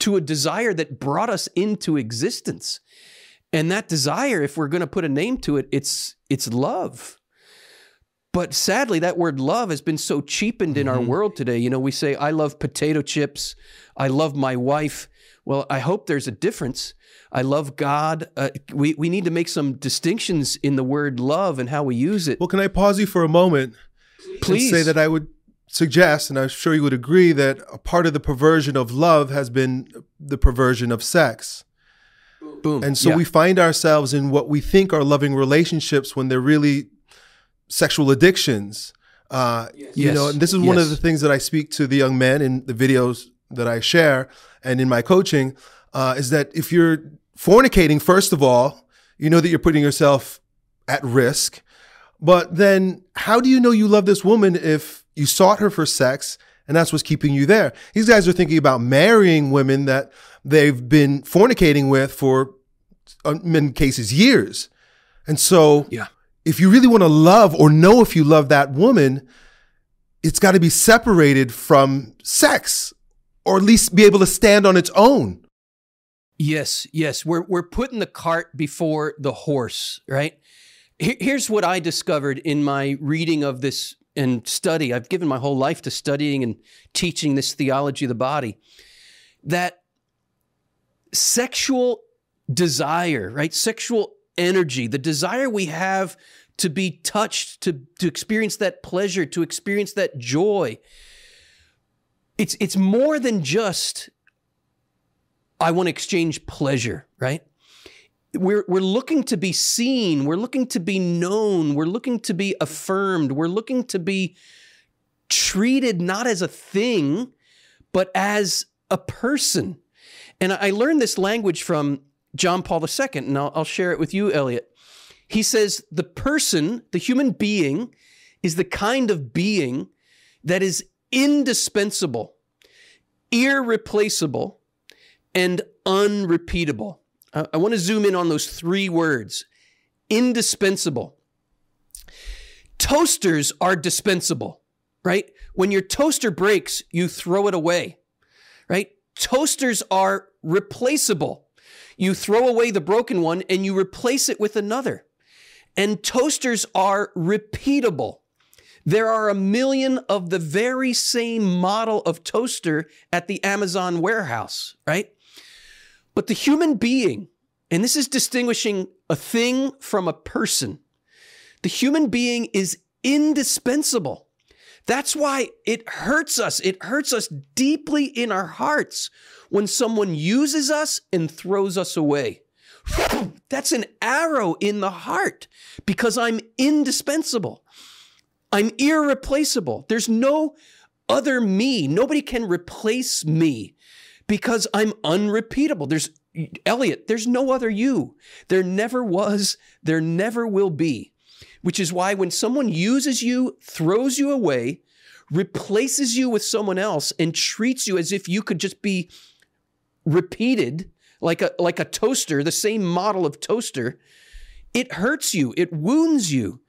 to a desire that brought us into existence. And that desire, if we're going to put a name to it, it's it's love. But sadly, that word love has been so cheapened in our world today. You know, we say, I love potato chips. I love my wife. Well, I hope there's a difference. I love God. Uh, we, we need to make some distinctions in the word love and how we use it. Well, can I pause you for a moment Please. say that I would suggest, and I'm sure you would agree, that a part of the perversion of love has been the perversion of sex. Boom. And so Yeah. we find ourselves in what we think are loving relationships when they're really sexual addictions. Uh, You Yes. know, and this is one of the things that I speak to the young men in the videos that I share and in my coaching uh, is that if you're fornicating, first of all, you know that you're putting yourself at risk. But then, how do you know you love this woman if you sought her for sex and that's what's keeping you there? These guys are thinking about marrying women that they've been fornicating with for, uh, in many cases, years. And so, Yeah. if you really want to love or know if you love that woman, it's got to be separated from sex or at least be able to stand on its own. Yes, yes. We're we're putting the cart before the horse, right? Here's what I discovered in my reading of this and study. I've given my whole life to studying and teaching this theology of the body. That sexual desire, right? Sexual energy, the desire we have to be touched, to, to experience that pleasure, to experience that joy. It's it's more than just I want to exchange pleasure, right? We're, we're looking to be seen. We're looking to be known. We're looking to be affirmed. We're looking to be treated not as a thing, but as a person. And I learned this language from John Paul II, and I'll, I'll share it with you, Elliot. He says, The person, the human being, is the kind of being that is indispensable, irreplaceable, and unrepeatable. Uh, I want to zoom in on those three words indispensable. Toasters are dispensable, right? When your toaster breaks, you throw it away, right? Toasters are replaceable. You throw away the broken one and you replace it with another. And toasters are repeatable. There are a million of the very same model of toaster at the Amazon warehouse, right? But the human being, and this is distinguishing a thing from a person, the human being is indispensable. That's why it hurts us. It hurts us deeply in our hearts when someone uses us and throws us away. (sniffs) That's an arrow in the heart because I'm indispensable. I'm irreplaceable. There's no other me. Nobody can replace me because I'm unrepeatable. There's Elliot, there's no other you. There never was, there never will be. Which is why when someone uses you, throws you away, replaces you with someone else, and treats you as if you could just be repeated like a like a toaster, the same model of toaster, it hurts you, it wounds you.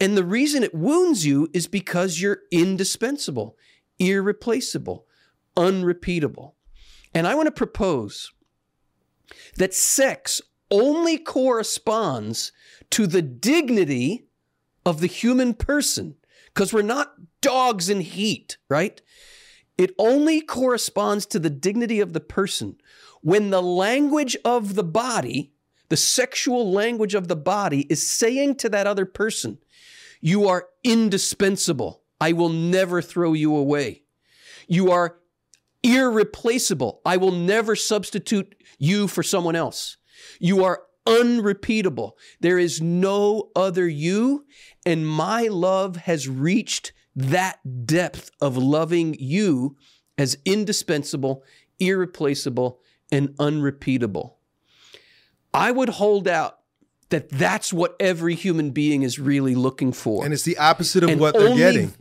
And the reason it wounds you is because you're indispensable, irreplaceable, unrepeatable. And I want to propose that sex only corresponds to the dignity of the human person because we're not dogs in heat, right? It only corresponds to the dignity of the person when the language of the body, the sexual language of the body, is saying to that other person, You are indispensable. I will never throw you away. You are irreplaceable. I will never substitute you for someone else. You are unrepeatable. There is no other you, and my love has reached that depth of loving you as indispensable, irreplaceable, and unrepeatable. I would hold out that that's what every human being is really looking for. And it's the opposite of and what they're getting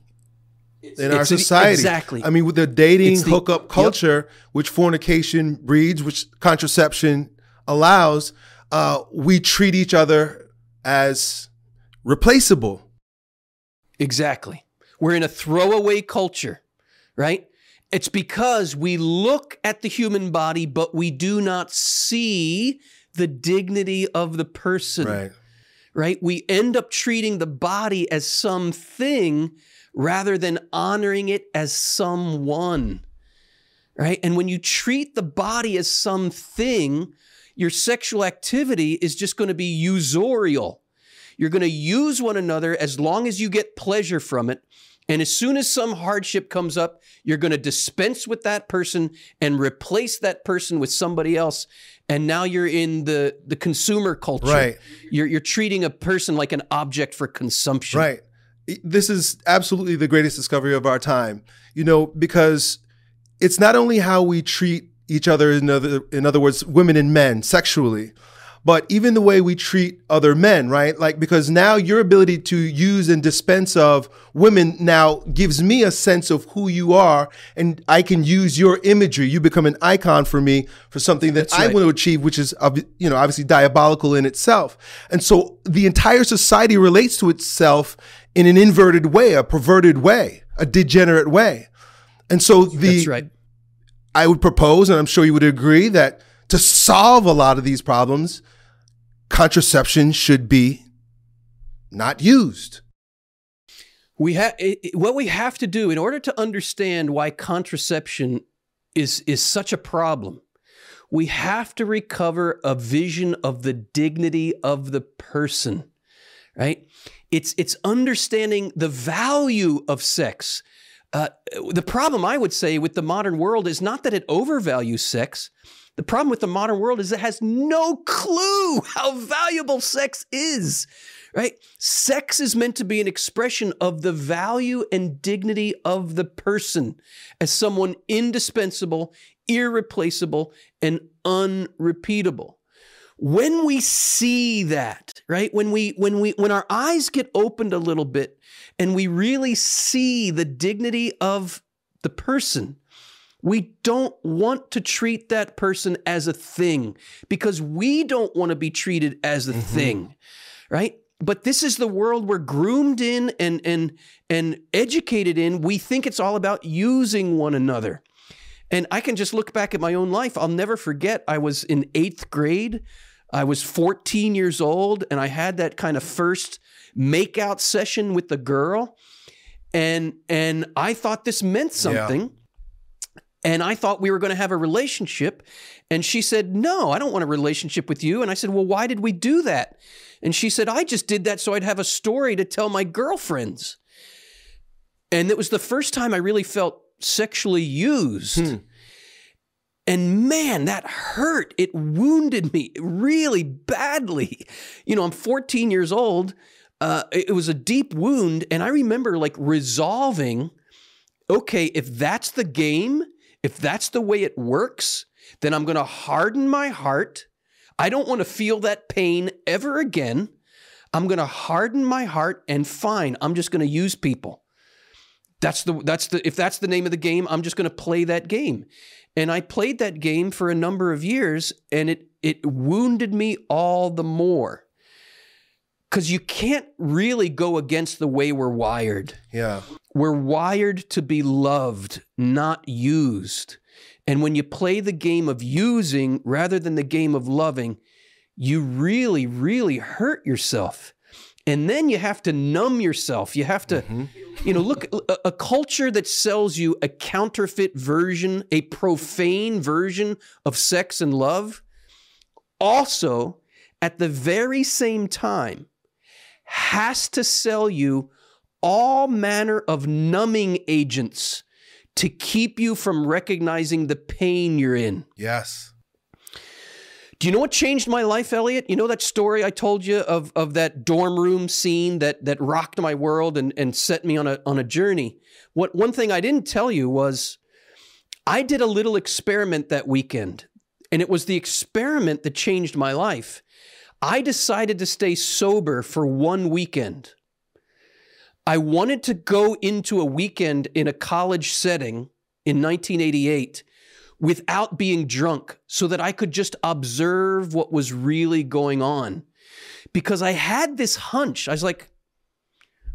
in our society. Exactly. I mean, with the dating the, hookup culture, yep. which fornication breeds, which contraception allows, uh, we treat each other as replaceable. Exactly. We're in a throwaway culture, right? It's because we look at the human body, but we do not see the dignity of the person. Right. Right? We end up treating the body as something rather than honoring it as someone. Right? And when you treat the body as something, your sexual activity is just going to be usorial. You're going to use one another as long as you get pleasure from it. And as soon as some hardship comes up, you're going to dispense with that person and replace that person with somebody else. And now you're in the, the consumer culture. Right. You're, you're treating a person like an object for consumption. Right this is absolutely the greatest discovery of our time, you know, because it's not only how we treat each other, in other, in other words, women and men sexually, but even the way we treat other men, right? Like, because now your ability to use and dispense of women now gives me a sense of who you are, and I can use your imagery. You become an icon for me for something that I want to achieve, which is, you know, obviously diabolical in itself. And so the entire society relates to itself in an inverted way, a perverted way, a degenerate way. And so the That's right. I would propose, and I'm sure you would agree, that to solve a lot of these problems, contraception should be not used. We have what we have to do in order to understand why contraception is is such a problem. We have to recover a vision of the dignity of the person, right? It's it's understanding the value of sex. Uh, the problem I would say with the modern world is not that it overvalues sex. The problem with the modern world is it has no clue (laughs) how valuable sex is. Right? Sex is meant to be an expression of the value and dignity of the person as someone indispensable, irreplaceable, and unrepeatable when we see that right when we when we when our eyes get opened a little bit and we really see the dignity of the person we don't want to treat that person as a thing because we don't want to be treated as a mm-hmm. thing right but this is the world we're groomed in and and and educated in we think it's all about using one another and I can just look back at my own life. I'll never forget. I was in eighth grade. I was 14 years old and I had that kind of first makeout session with the girl. And and I thought this meant something. Yeah. And I thought we were going to have a relationship. And she said, No, I don't want a relationship with you. And I said, Well, why did we do that? And she said, I just did that so I'd have a story to tell my girlfriends. And it was the first time I really felt sexually used. Hmm. And man, that hurt. It wounded me really badly. You know, I'm 14 years old. Uh, it was a deep wound. And I remember like resolving okay, if that's the game, if that's the way it works, then I'm going to harden my heart. I don't want to feel that pain ever again. I'm going to harden my heart and fine, I'm just going to use people. That's the that's the if that's the name of the game, I'm just going to play that game. And I played that game for a number of years and it it wounded me all the more. Cuz you can't really go against the way we're wired. Yeah. We're wired to be loved, not used. And when you play the game of using rather than the game of loving, you really, really hurt yourself. And then you have to numb yourself. You have to, mm-hmm. you know, look, a, a culture that sells you a counterfeit version, a profane version of sex and love, also at the very same time has to sell you all manner of numbing agents to keep you from recognizing the pain you're in. Yes. Do you know what changed my life, Elliot? You know that story I told you of, of that dorm room scene that that rocked my world and, and set me on a on a journey. What one thing I didn't tell you was I did a little experiment that weekend, and it was the experiment that changed my life. I decided to stay sober for one weekend. I wanted to go into a weekend in a college setting in 1988 without being drunk so that I could just observe what was really going on. Because I had this hunch. I was like,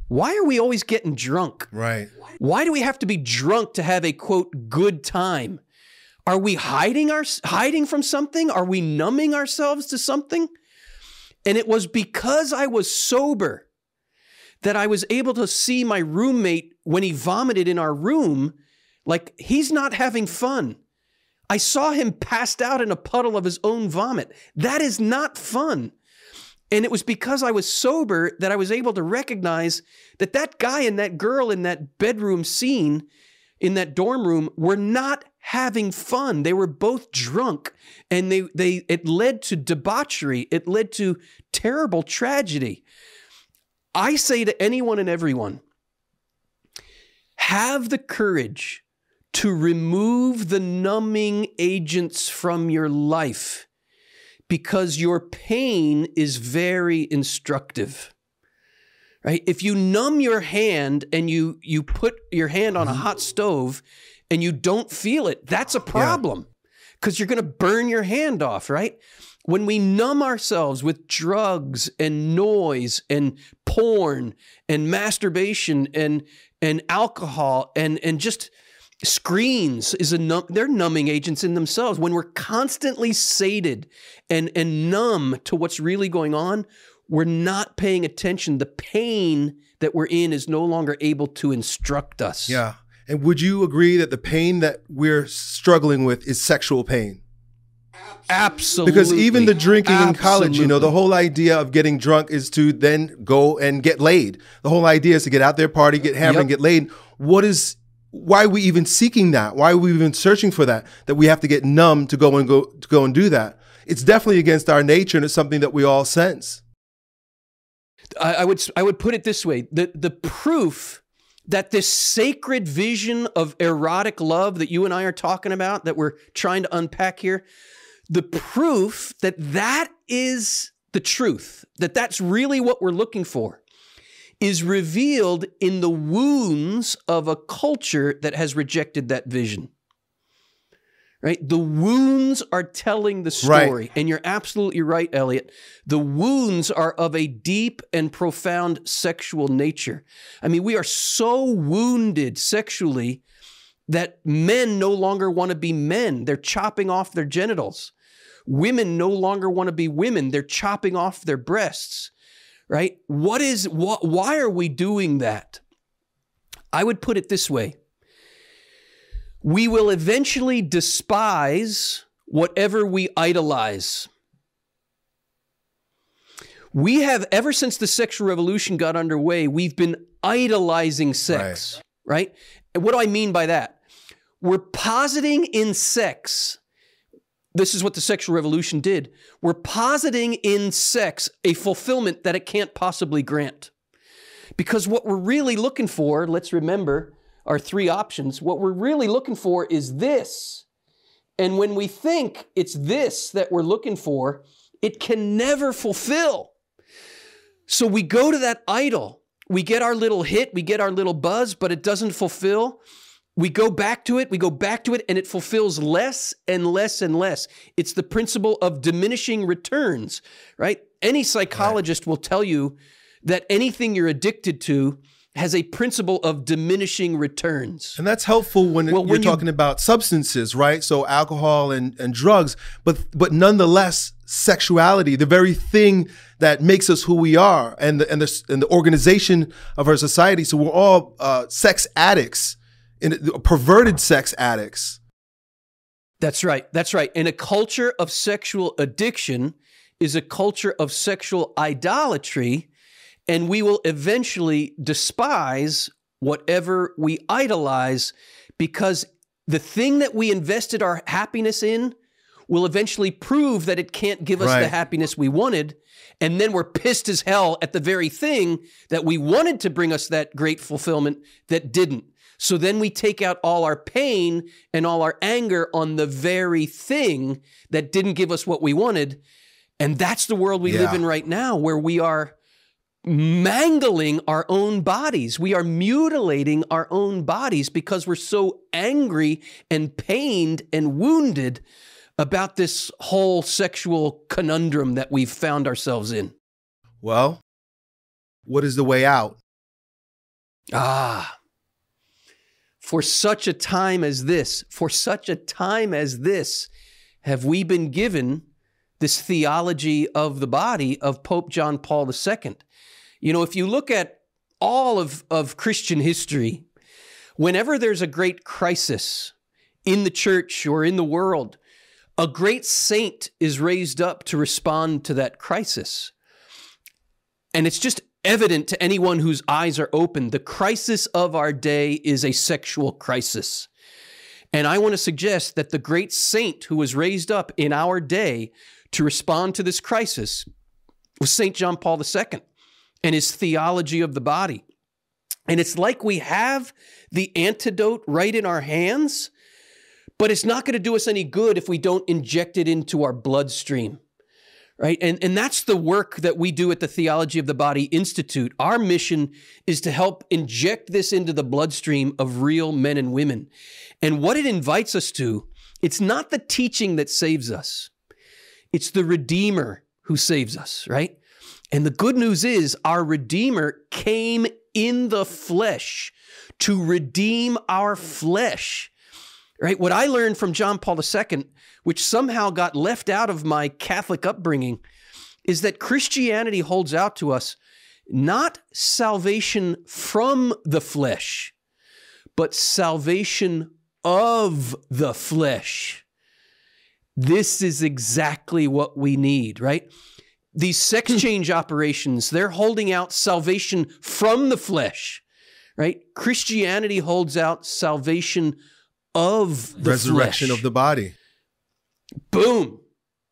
why are we always getting drunk? Right. Why do we have to be drunk to have a quote good time? Are we hiding our hiding from something? Are we numbing ourselves to something? And it was because I was sober that I was able to see my roommate when he vomited in our room like he's not having fun. I saw him passed out in a puddle of his own vomit. That is not fun. And it was because I was sober that I was able to recognize that that guy and that girl in that bedroom scene in that dorm room were not having fun. They were both drunk and they they it led to debauchery. It led to terrible tragedy. I say to anyone and everyone, have the courage to remove the numbing agents from your life because your pain is very instructive. Right? If you numb your hand and you you put your hand on a hot stove and you don't feel it, that's a problem. Cuz you're going to burn your hand off, right? When we numb ourselves with drugs and noise and porn and masturbation and and alcohol and and just screens is a num- they're numbing agents in themselves when we're constantly sated and and numb to what's really going on we're not paying attention the pain that we're in is no longer able to instruct us Yeah. And would you agree that the pain that we're struggling with is sexual pain? absolutely Because even the drinking in college, you know, the whole idea of getting drunk is to then go and get laid. The whole idea is to get out there, party, get hammered, Yep. and get laid. What is why are we even seeking that? Why are we even searching for that? That we have to get numb to go and go to go and do that. It's definitely against our nature and it's something that we all sense. I, I would I would put it this way: the the proof that this sacred vision of erotic love that you and I are talking about, that we're trying to unpack here, the proof that that is the truth, that that's really what we're looking for, is revealed in the wounds of a culture that has rejected that vision. Right? The wounds are telling the Right. story. And you're absolutely right, Elliot. The wounds are of a deep and profound sexual nature. I mean, we are so wounded sexually that men no longer want to be men. They're chopping off their genitals. Women no longer want to be women. They're chopping off their breasts. Right? What is wh- why are we doing that? I would put it this way. We will eventually despise whatever we idolize. We have, ever since the sexual revolution got underway, we've been idolizing sex. right? And what do I mean by that? We're positing in sex. This is what the sexual revolution did. We're positing in sex a fulfillment that it can't possibly grant. Because what we're really looking for, let's remember our three options, what we're really looking for is this. And when we think it's this that we're looking for, it can never fulfill. So we go to that idol. We get our little hit, we get our little buzz, but it doesn't fulfill. We go back to it, we go back to it, and it fulfills less and less and less. It's the principle of diminishing returns, right? Any psychologist right. will tell you that anything you're addicted to has a principle of diminishing returns. And that's helpful when well, you're talking you, about substances, right? So alcohol and, and drugs, but but nonetheless, sexuality, the very thing that makes us who we are, and the and the, and the organization of our society. So we're all uh, sex addicts, in perverted sex addicts. That's right. That's right. And a culture of sexual addiction is a culture of sexual idolatry and we will eventually despise whatever we idolize because the thing that we invested our happiness in will eventually prove that it can't give us right. the happiness we wanted. And then we're pissed as hell at the very thing that we wanted to bring us that great fulfillment that didn't. So then we take out all our pain and all our anger on the very thing that didn't give us what we wanted. And that's the world we yeah. live in right now, where we are mangling our own bodies. We are mutilating our own bodies because we're so angry and pained and wounded about this whole sexual conundrum that we've found ourselves in. Well, what is the way out? Ah, for such a time as this, for such a time as this, have we been given this theology of the body of Pope John Paul II. You know, if you look at all of, of Christian history, whenever there's a great crisis in the church or in the world, a great saint is raised up to respond to that crisis. And it's just evident to anyone whose eyes are open the crisis of our day is a sexual crisis. And I want to suggest that the great saint who was raised up in our day to respond to this crisis was St. John Paul II and his theology of the body. And it's like we have the antidote right in our hands, but it's not going to do us any good if we don't inject it into our bloodstream. Right? And, and that's the work that we do at the Theology of the Body Institute. Our mission is to help inject this into the bloodstream of real men and women. And what it invites us to, it's not the teaching that saves us, it's the Redeemer who saves us, right? And the good news is our Redeemer came in the flesh to redeem our flesh. Right? What I learned from John Paul II, which somehow got left out of my Catholic upbringing, is that Christianity holds out to us not salvation from the flesh, but salvation of the flesh. This is exactly what we need, right? These sex hmm. change operations, they're holding out salvation from the flesh, right? Christianity holds out salvation of the resurrection flesh. of the body. Boom.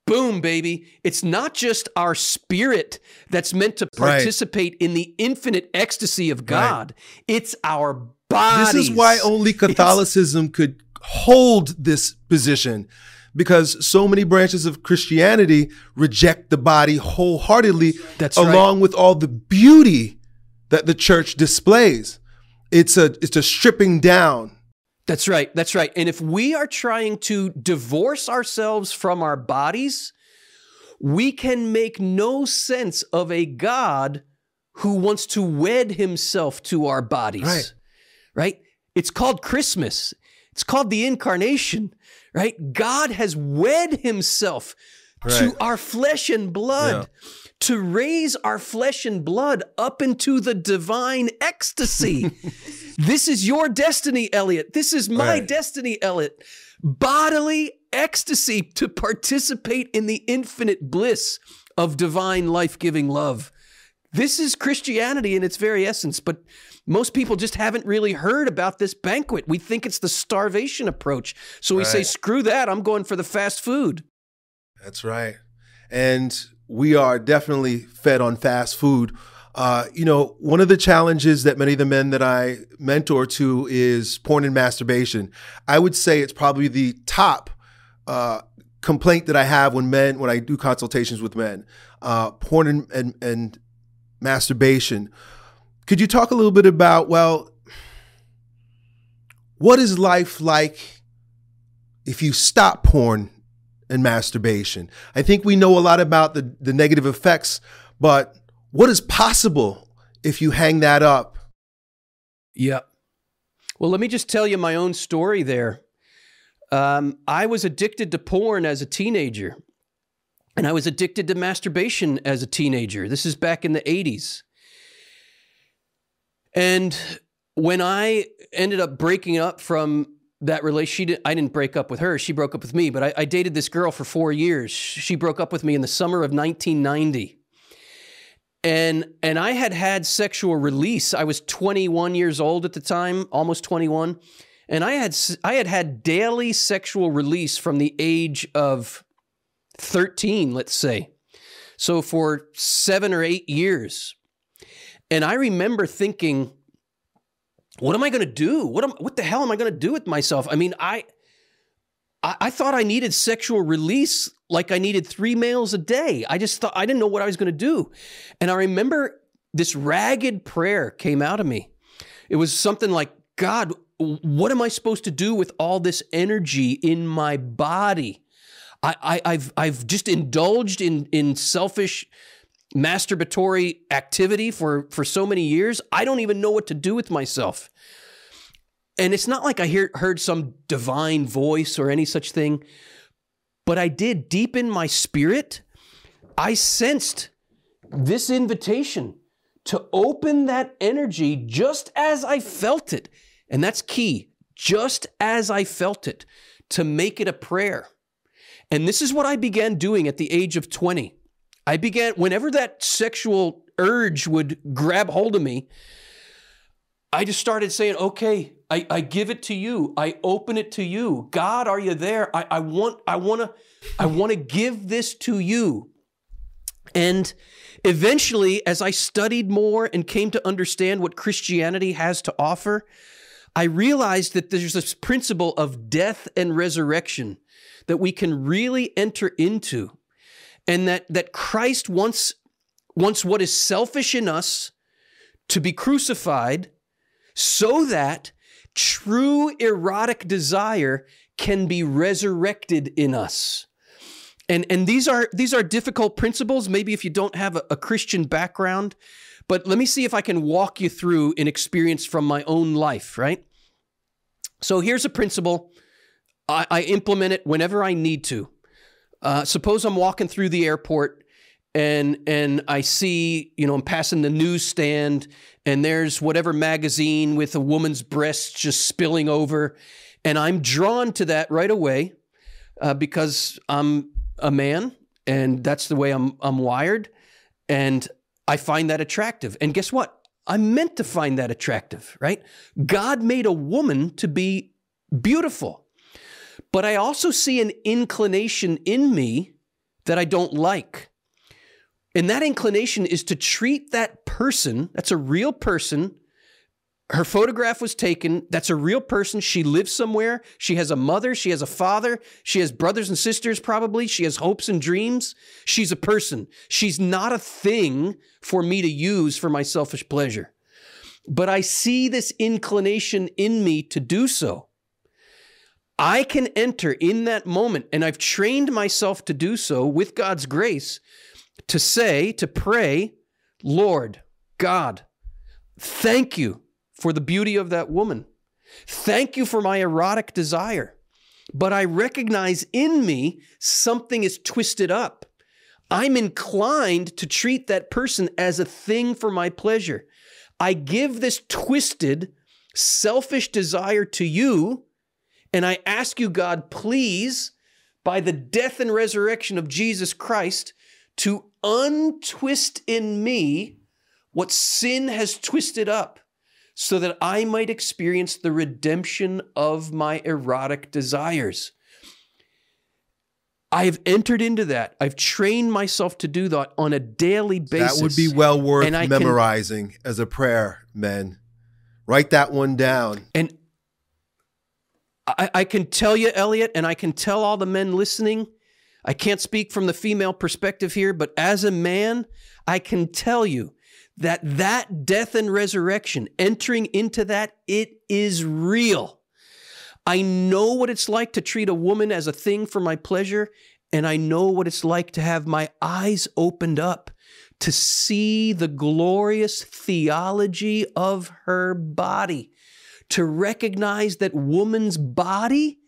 Boom, baby. It's not just our spirit that's meant to participate right. in the infinite ecstasy of God. Right. It's our body. This is why only (laughs) Catholicism it's, could hold this position because so many branches of Christianity reject the body wholeheartedly That's along right. with all the beauty that the church displays. It's a it's a stripping down. That's right. That's right. And if we are trying to divorce ourselves from our bodies, we can make no sense of a God who wants to wed himself to our bodies. Right. Right? It's called Christmas. It's called the incarnation right? God has wed himself right. to our flesh and blood. Yeah. To raise our flesh and blood up into the divine ecstasy. (laughs) this is your destiny, Elliot. This is my right. destiny, Elliot. Bodily ecstasy to participate in the infinite bliss of divine life giving love. This is Christianity in its very essence, but most people just haven't really heard about this banquet. We think it's the starvation approach. So we right. say, screw that, I'm going for the fast food. That's right. And we are definitely fed on fast food. Uh, you know, one of the challenges that many of the men that I mentor to is porn and masturbation. I would say it's probably the top uh, complaint that I have when men when I do consultations with men. Uh, porn and, and, and masturbation. Could you talk a little bit about well, what is life like if you stop porn and masturbation? I think we know a lot about the the negative effects, but what is possible if you hang that up? Yep. Well, let me just tell you my own story there. Um, I was addicted to porn as a teenager, and I was addicted to masturbation as a teenager. This is back in the 80s. And when I ended up breaking up from that relationship, I didn't break up with her. She broke up with me, but I, I dated this girl for four years. She broke up with me in the summer of 1990 and and I had had sexual release. I was 21 years old at the time, almost 21, and I had I had had daily sexual release from the age of 13, let's say. So for 7 or 8 years. And I remember thinking what am I going to do? What am what the hell am I going to do with myself? I mean, I I, I thought I needed sexual release like I needed three meals a day. I just thought I didn't know what I was going to do. And I remember this ragged prayer came out of me. It was something like, God, what am I supposed to do with all this energy in my body? I, I, have I've just indulged in in selfish masturbatory activity for for so many years. I don't even know what to do with myself. And it's not like I hear, heard some divine voice or any such thing, but I did deep in my spirit, I sensed this invitation to open that energy just as I felt it. And that's key, just as I felt it, to make it a prayer. And this is what I began doing at the age of 20. I began, whenever that sexual urge would grab hold of me, I just started saying, okay, I, I give it to you. I open it to you. God, are you there? I, I want, I want to, I want to give this to you. And eventually, as I studied more and came to understand what Christianity has to offer, I realized that there's this principle of death and resurrection that we can really enter into. And that, that Christ wants, wants what is selfish in us to be crucified so that true erotic desire can be resurrected in us. And, and these are these are difficult principles, maybe if you don't have a, a Christian background, but let me see if I can walk you through an experience from my own life, right? So here's a principle. I, I implement it whenever I need to. Uh, suppose I'm walking through the airport and and I see, you know, I'm passing the newsstand and there's whatever magazine with a woman's breast just spilling over. And I'm drawn to that right away uh, because I'm a man and that's the way I'm, I'm wired. And I find that attractive. And guess what? I'm meant to find that attractive, right? God made a woman to be beautiful. But I also see an inclination in me that I don't like. And that inclination is to treat that person, that's a real person. Her photograph was taken. That's a real person. She lives somewhere. She has a mother. She has a father. She has brothers and sisters, probably. She has hopes and dreams. She's a person. She's not a thing for me to use for my selfish pleasure. But I see this inclination in me to do so. I can enter in that moment, and I've trained myself to do so with God's grace to say, to pray, Lord, God, thank you for the beauty of that woman. Thank you for my erotic desire. But I recognize in me something is twisted up. I'm inclined to treat that person as a thing for my pleasure. I give this twisted, selfish desire to you, and I ask you, God, please, by the death and resurrection of Jesus Christ, to untwist in me what sin has twisted up so that I might experience the redemption of my erotic desires. I've entered into that. I've trained myself to do that on a daily basis. That would be well worth memorizing can, as a prayer, men. Write that one down. And I, I can tell you, Elliot, and I can tell all the men listening. I can't speak from the female perspective here, but as a man, I can tell you that that death and resurrection, entering into that, it is real. I know what it's like to treat a woman as a thing for my pleasure, and I know what it's like to have my eyes opened up to see the glorious theology of her body, to recognize that woman's body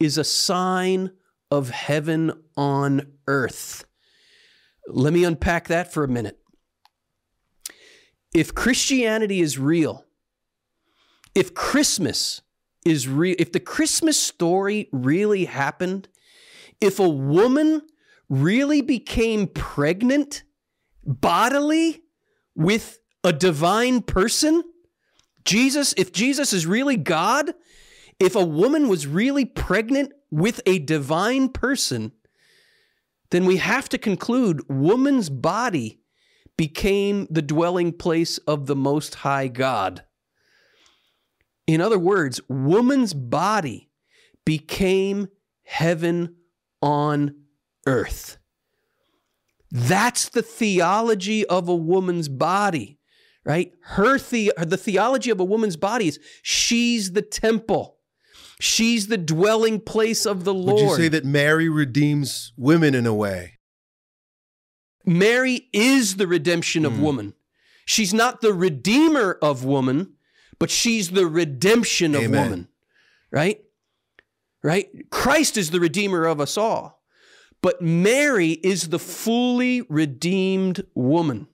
is a sign of heaven on earth. Let me unpack that for a minute. If Christianity is real, if Christmas is real, if the Christmas story really happened, if a woman really became pregnant bodily with a divine person, Jesus, if Jesus is really God, if a woman was really pregnant with a divine person, then we have to conclude woman's body became the dwelling place of the Most High God. In other words, woman's body became heaven on earth. That's the theology of a woman's body, right? Her the, the theology of a woman's body is she's the temple. She's the dwelling place of the Lord. Would you say that Mary redeems women in a way? Mary is the redemption of mm. woman. She's not the redeemer of woman, but she's the redemption of Amen. woman. Right? Right? Christ is the redeemer of us all. But Mary is the fully redeemed woman.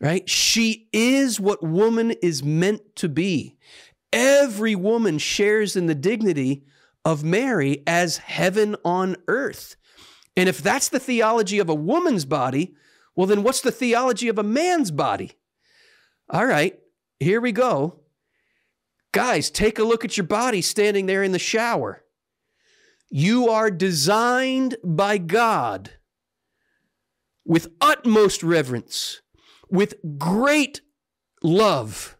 Right? She is what woman is meant to be. Every woman shares in the dignity of Mary as heaven on earth. And if that's the theology of a woman's body, well, then what's the theology of a man's body? All right, here we go. Guys, take a look at your body standing there in the shower. You are designed by God with utmost reverence, with great love,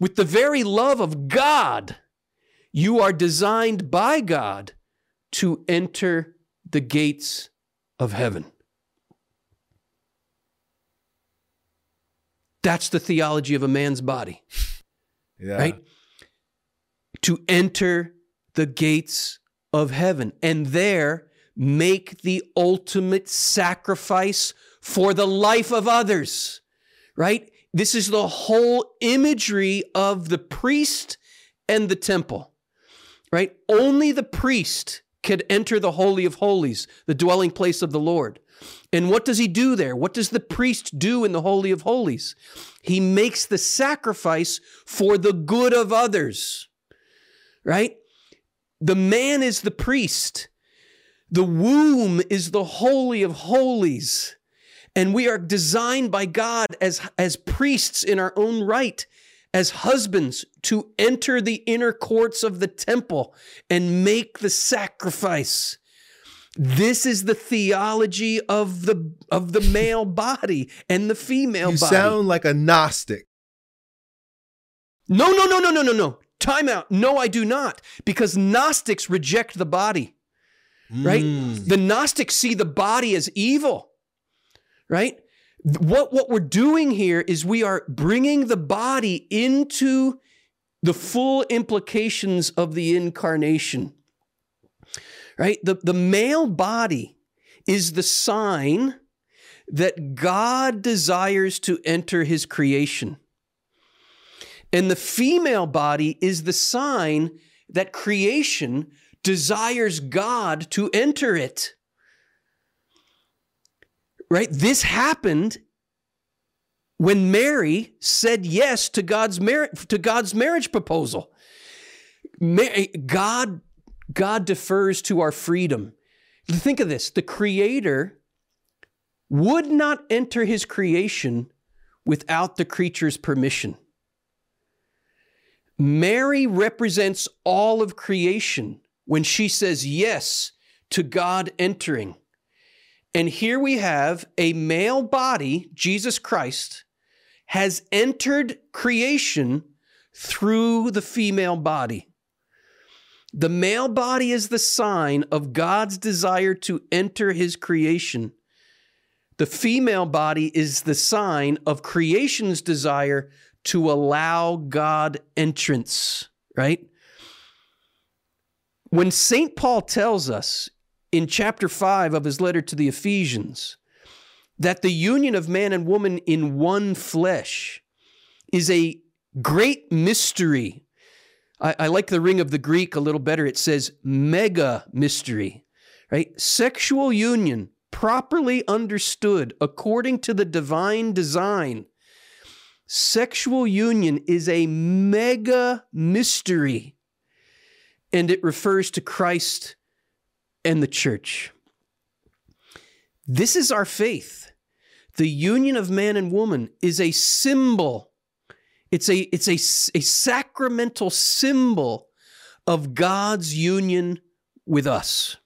with the very love of God. You are designed by God to enter the gates of heaven. That's the theology of a man's body. Yeah. Right? To enter the gates of heaven and there make the ultimate sacrifice for the life of others. Right? This is the whole imagery of the priest and the temple. Right? Only the priest could enter the Holy of Holies, the dwelling place of the Lord. And what does he do there? What does the priest do in the Holy of Holies? He makes the sacrifice for the good of others, right? The man is the priest. The womb is the Holy of Holies. And we are designed by God as, as priests in our own right as husbands to enter the inner courts of the temple and make the sacrifice. This is the theology of the of the male (laughs) body and the female you body. You sound like a Gnostic. No, no, no, no, no, no, no. Time out. No, I do not. Because Gnostics reject the body. Right? Mm. The Gnostics see the body as evil. Right? what, what we're doing here is we are bringing the body into the full implications of the incarnation. Right? The, the male body is the sign that God desires to enter his creation. And the female body is the sign that creation desires God to enter it right? This happened when Mary said yes to God's mar- to God's marriage proposal. God God defers to our freedom. Think of this, the creator would not enter his creation without the creature's permission. Mary represents all of creation when she says yes to God entering. And here we have a male body, Jesus Christ, has entered creation through the female body. The male body is the sign of God's desire to enter his creation. The female body is the sign of creation's desire to allow God entrance, right? When St. Paul tells us in chapter 5 of his letter to the Ephesians that the union of man and woman in one flesh is a great mystery. I, I, like the ring of the Greek a little better. It says mega mystery, right? Sexual union, properly understood according to the divine design. Sexual union is a mega mystery, and it refers to Christ and the church. This is our faith. The union of man and woman is a symbol it's a it's a, a sacramental symbol of God's union with us.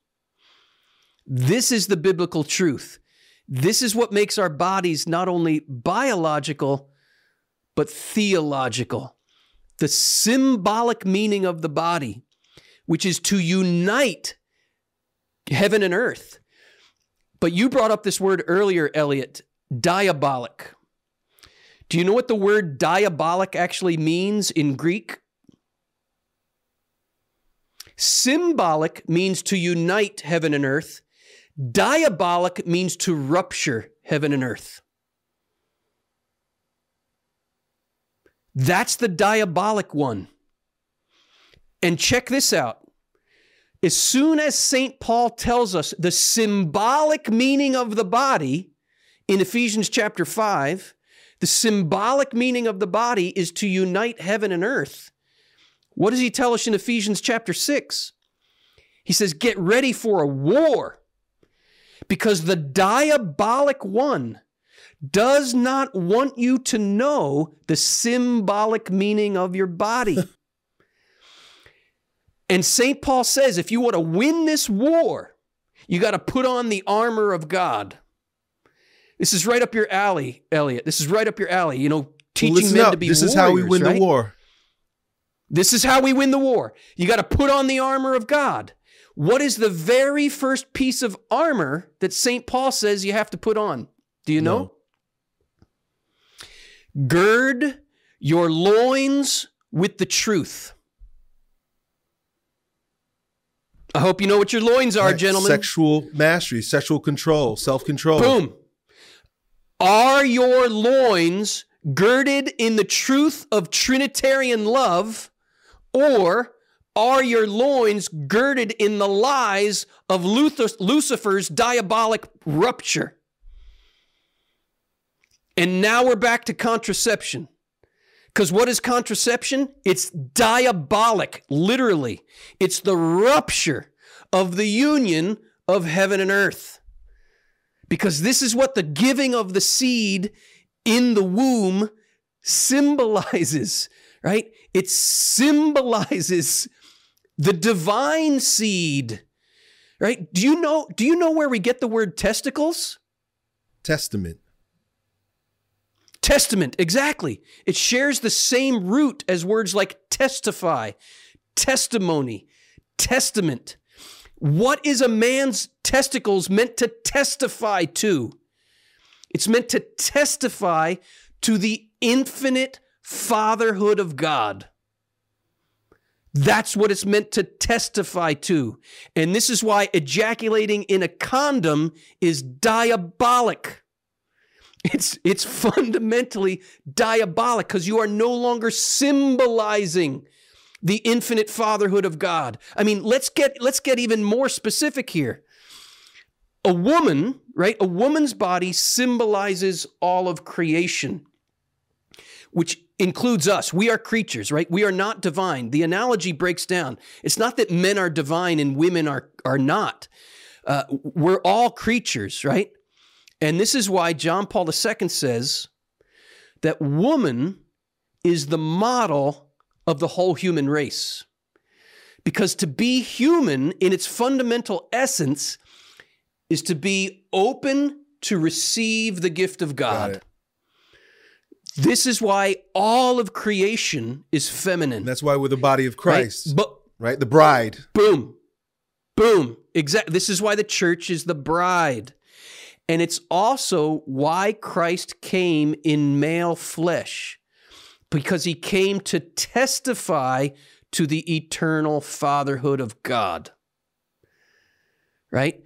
This is the biblical truth. This is what makes our bodies not only biological, but theological. The symbolic meaning of the body, which is to unite heaven and earth. But you brought up this word earlier, Elliot diabolic. Do you know what the word diabolic actually means in Greek? Symbolic means to unite heaven and earth. Diabolic means to rupture heaven and earth. That's the diabolic one. And check this out. As soon as St. Paul tells us the symbolic meaning of the body in Ephesians chapter 5, the symbolic meaning of the body is to unite heaven and earth. What does he tell us in Ephesians chapter 6? He says, Get ready for a war because the diabolic one does not want you to know the symbolic meaning of your body. (laughs) and St. Paul says, if you want to win this war, you got to put on the armor of God. This is right up your alley, Elliot. This is right up your alley. You know, teaching men up. to be This warriors, is how we win right? the war. This is how we win the war. You got to put on the armor of God. What is the very first piece of armor that St. Paul says you have to put on? Do you know? No. Gird your loins with the truth. I hope you know what your loins are, gentlemen. Sexual mastery, sexual control, self control. Boom. Are your loins girded in the truth of Trinitarian love, or are your loins girded in the lies of Lucifer's diabolic rupture? And now we're back to contraception. Because what is contraception? It's diabolic, literally. It's the rupture of the union of heaven and earth because this is what the giving of the seed in the womb symbolizes, right? It symbolizes the divine seed. Right? Do you know do you know where we get the word testicles? Testament. Testament, exactly. It shares the same root as words like testify, testimony, testament. What is a man's testicles meant to testify to? It's meant to testify to the infinite fatherhood of God. That's what it's meant to testify to. And this is why ejaculating in a condom is diabolic. It's, it's fundamentally diabolic because you are no longer symbolizing the infinite fatherhood of God. I mean, let's get let's get even more specific here. A woman, right? A woman's body symbolizes all of creation, which includes us. We are creatures, right? We are not divine. The analogy breaks down. It's not that men are divine and women are are not. Uh, we're all creatures, right? And this is why John Paul II says that woman is the model of the whole human race. Because to be human in its fundamental essence is to be open to receive the gift of God. This is why all of creation is feminine. And that's why we're the body of Christ. Right? But right? The bride. Boom. Boom. Exactly. This is why the church is the bride. And it's also why Christ came in male flesh, because he came to testify to the eternal fatherhood of God. Right?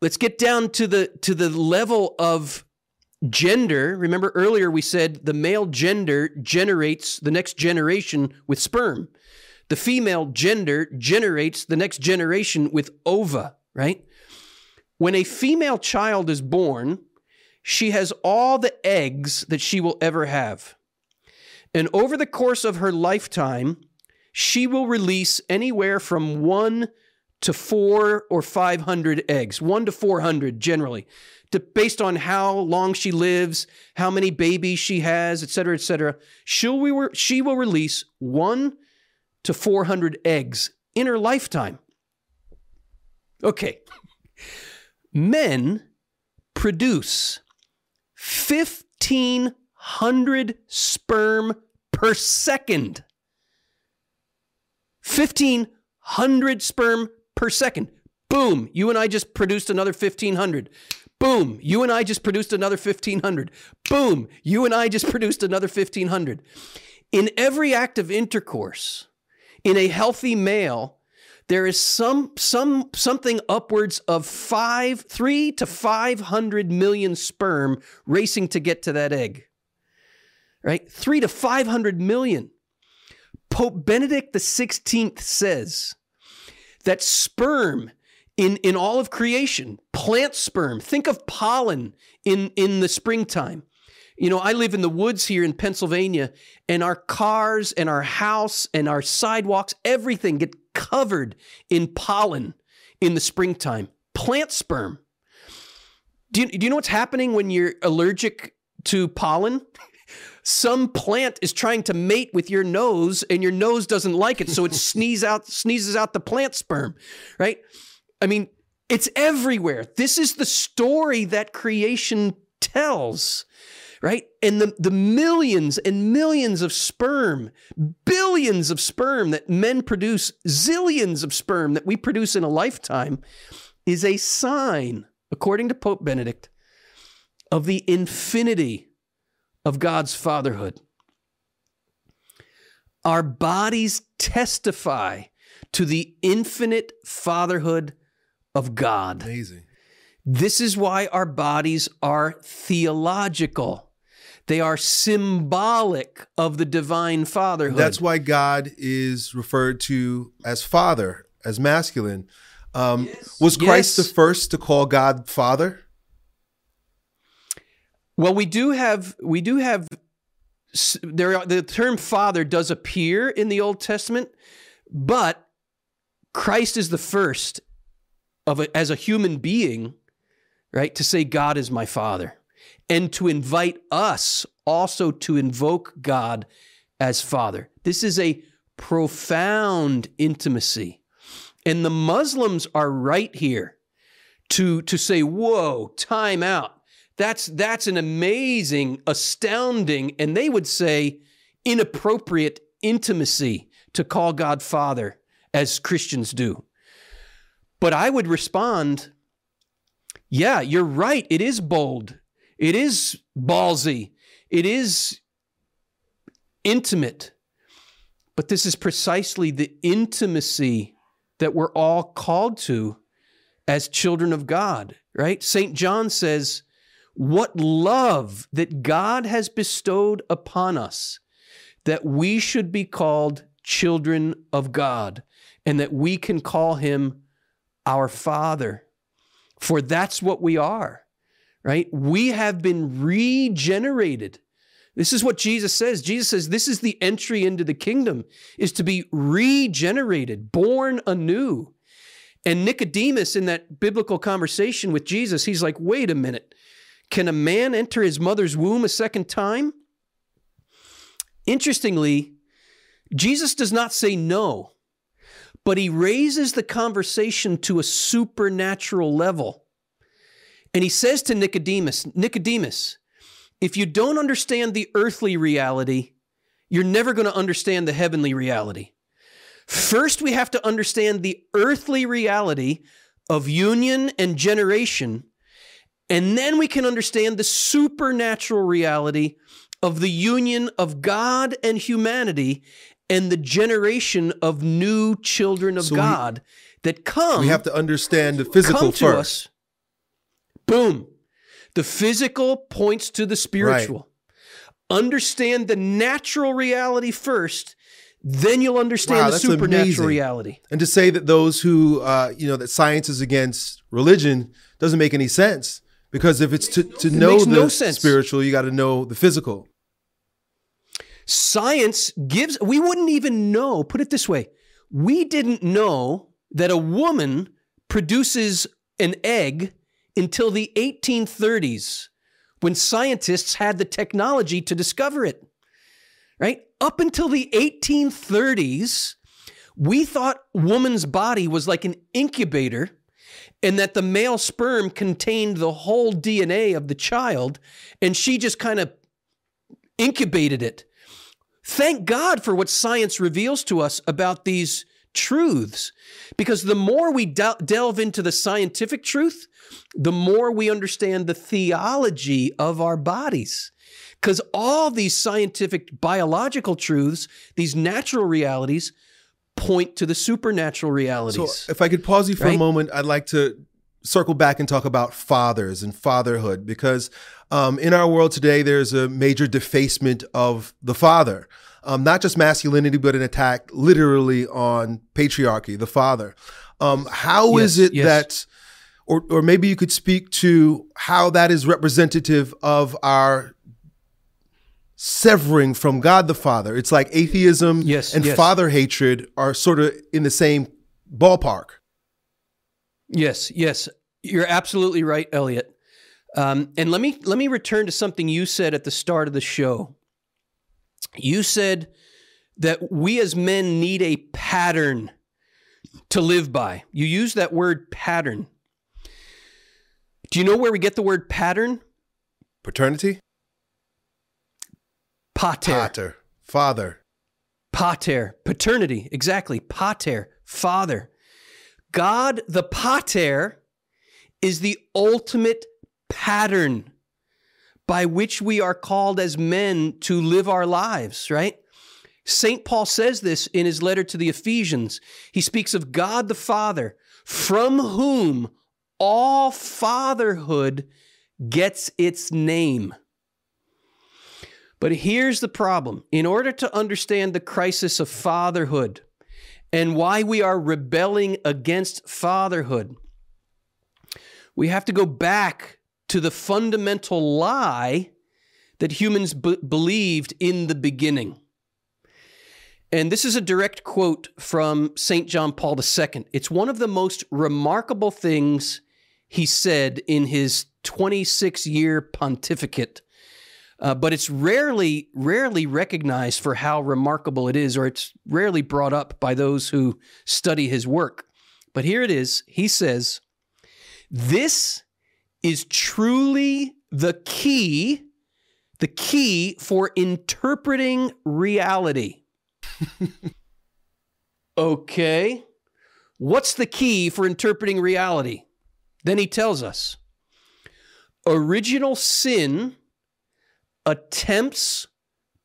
Let's get down to the to the level of gender. Remember earlier we said the male gender generates the next generation with sperm. The female gender generates the next generation with ova, right? When a female child is born, she has all the eggs that she will ever have. And over the course of her lifetime, she will release anywhere from one to four or 500 eggs, one to 400 generally, to, based on how long she lives, how many babies she has, et cetera, et cetera. She'll, we she will release one to 400 eggs in her lifetime. Okay. Men produce 1,500 sperm per second. 1,500 sperm per second. Boom, you and I just produced another 1,500. Boom, you and I just produced another 1,500. Boom, you and I just produced another 1,500. In every act of intercourse, in a healthy male, there is some some something upwards of five, three to five hundred million sperm racing to get to that egg. Right? Three to five hundred million. Pope Benedict XVI says that sperm in, in all of creation, plant sperm, think of pollen in, in the springtime. You know, I live in the woods here in Pennsylvania, and our cars and our house and our sidewalks, everything get covered in pollen in the springtime. Plant sperm. Do you, do you know what's happening when you're allergic to pollen? (laughs) Some plant is trying to mate with your nose, and your nose doesn't like it, so it (laughs) sneeze out, sneezes out the plant sperm, right? I mean, it's everywhere. This is the story that creation tells right? And the, the millions and millions of sperm, billions of sperm that men produce, zillions of sperm that we produce in a lifetime, is a sign, according to Pope Benedict, of the infinity of God's fatherhood. Our bodies testify to the infinite fatherhood of God. Amazing. This is why our bodies are theological. They are symbolic of the divine fatherhood. That's why God is referred to as Father, as masculine. Um, yes. Was Christ yes. the first to call God Father? Well, we do have we do have there are, the term Father does appear in the Old Testament, but Christ is the first of a, as a human being, right, to say God is my Father and to invite us also to invoke God as Father. This is a profound intimacy. And the Muslims are right here to, to say, whoa, time out. That's, that's an amazing, astounding, and they would say inappropriate intimacy to call God Father, as Christians do. But I would respond, yeah, you're right. It is bold. It is ballsy. It is intimate. But this is precisely the intimacy that we're all called to as children of God, right? St. John says, What love that God has bestowed upon us, that we should be called children of God, and that we can call him our Father. For that's what we are right? We have been regenerated. This is what Jesus says. Jesus says this is the entry into the kingdom is to be regenerated, born anew. And Nicodemus in that biblical conversation with Jesus, he's like, "Wait a minute. Can a man enter his mother's womb a second time?" interestingly, Jesus does not say no, but he raises the conversation to a supernatural level. And he says to Nicodemus, Nicodemus, if you don't understand the earthly reality, you're never going to understand the heavenly reality. First, we have to understand the earthly reality of union and generation, and then we can understand the supernatural reality of the union of God and humanity and the generation of new children of so God we, that come. We have to understand the physical first. Us. Boom. The physical points to the spiritual. Right. Understand the natural reality first, then you'll understand wow, the supernatural amazing. reality. And to say that those who, uh, you know, that science is against religion doesn't make any sense because if it's to, to know the no spiritual, you got to know the physical. Science gives, we wouldn't even know, put it this way, we didn't know that a woman produces an egg until the 1830s when scientists had the technology to discover it. Right? Up until the 1830s, we thought woman's body was like an incubator and that the male sperm contained the whole DNA of the child and she just kind of incubated it. Thank God for what science reveals to us about these truths. Because the more we del- delve into the scientific truth, the more we understand the theology of our bodies. Because all these scientific biological truths, these natural realities, point to the supernatural realities. So, if I could pause you for right? a moment, I'd like to circle back and talk about fathers and fatherhood because um, in our world today, there's a major defacement of the father um, not just masculinity, but an attack literally on patriarchy, the father. Um, how yes, is it yes. that, or, or maybe you could speak to how that is representative of our severing from God the Father? It's like atheism yes, and father hatred are sort of in the same ballpark. Yes, yes, you're absolutely right, Elliot. Um, and let me let me return to something you said at the start of the show. You said that we as men need a pattern to live by. You use that word pattern. Do you know where we get the word pattern? Paternity? Pater. Pater. Father. Pater. Paternity. Exactly. Pater. Father. God the Pater is the ultimate pattern by which we are called as men to live our lives, right? St. Paul says this in his letter to the Ephesians. He speaks of God the Father, from whom all fatherhood gets its name. But here's the problem in order to understand the crisis of fatherhood and why we are rebelling against fatherhood, we have to go back to the fundamental lie that humans b- believed in the beginning. And this is a direct quote from St. John Paul II. It's one of the most remarkable things he said in his 26 year pontificate. Uh, but it's rarely, rarely recognized for how remarkable it is, or it's rarely brought up by those who study his work. But here it is. He says, This is truly the key, the key for interpreting reality. (laughs) okay. What's the key for interpreting reality? Then he tells us original sin attempts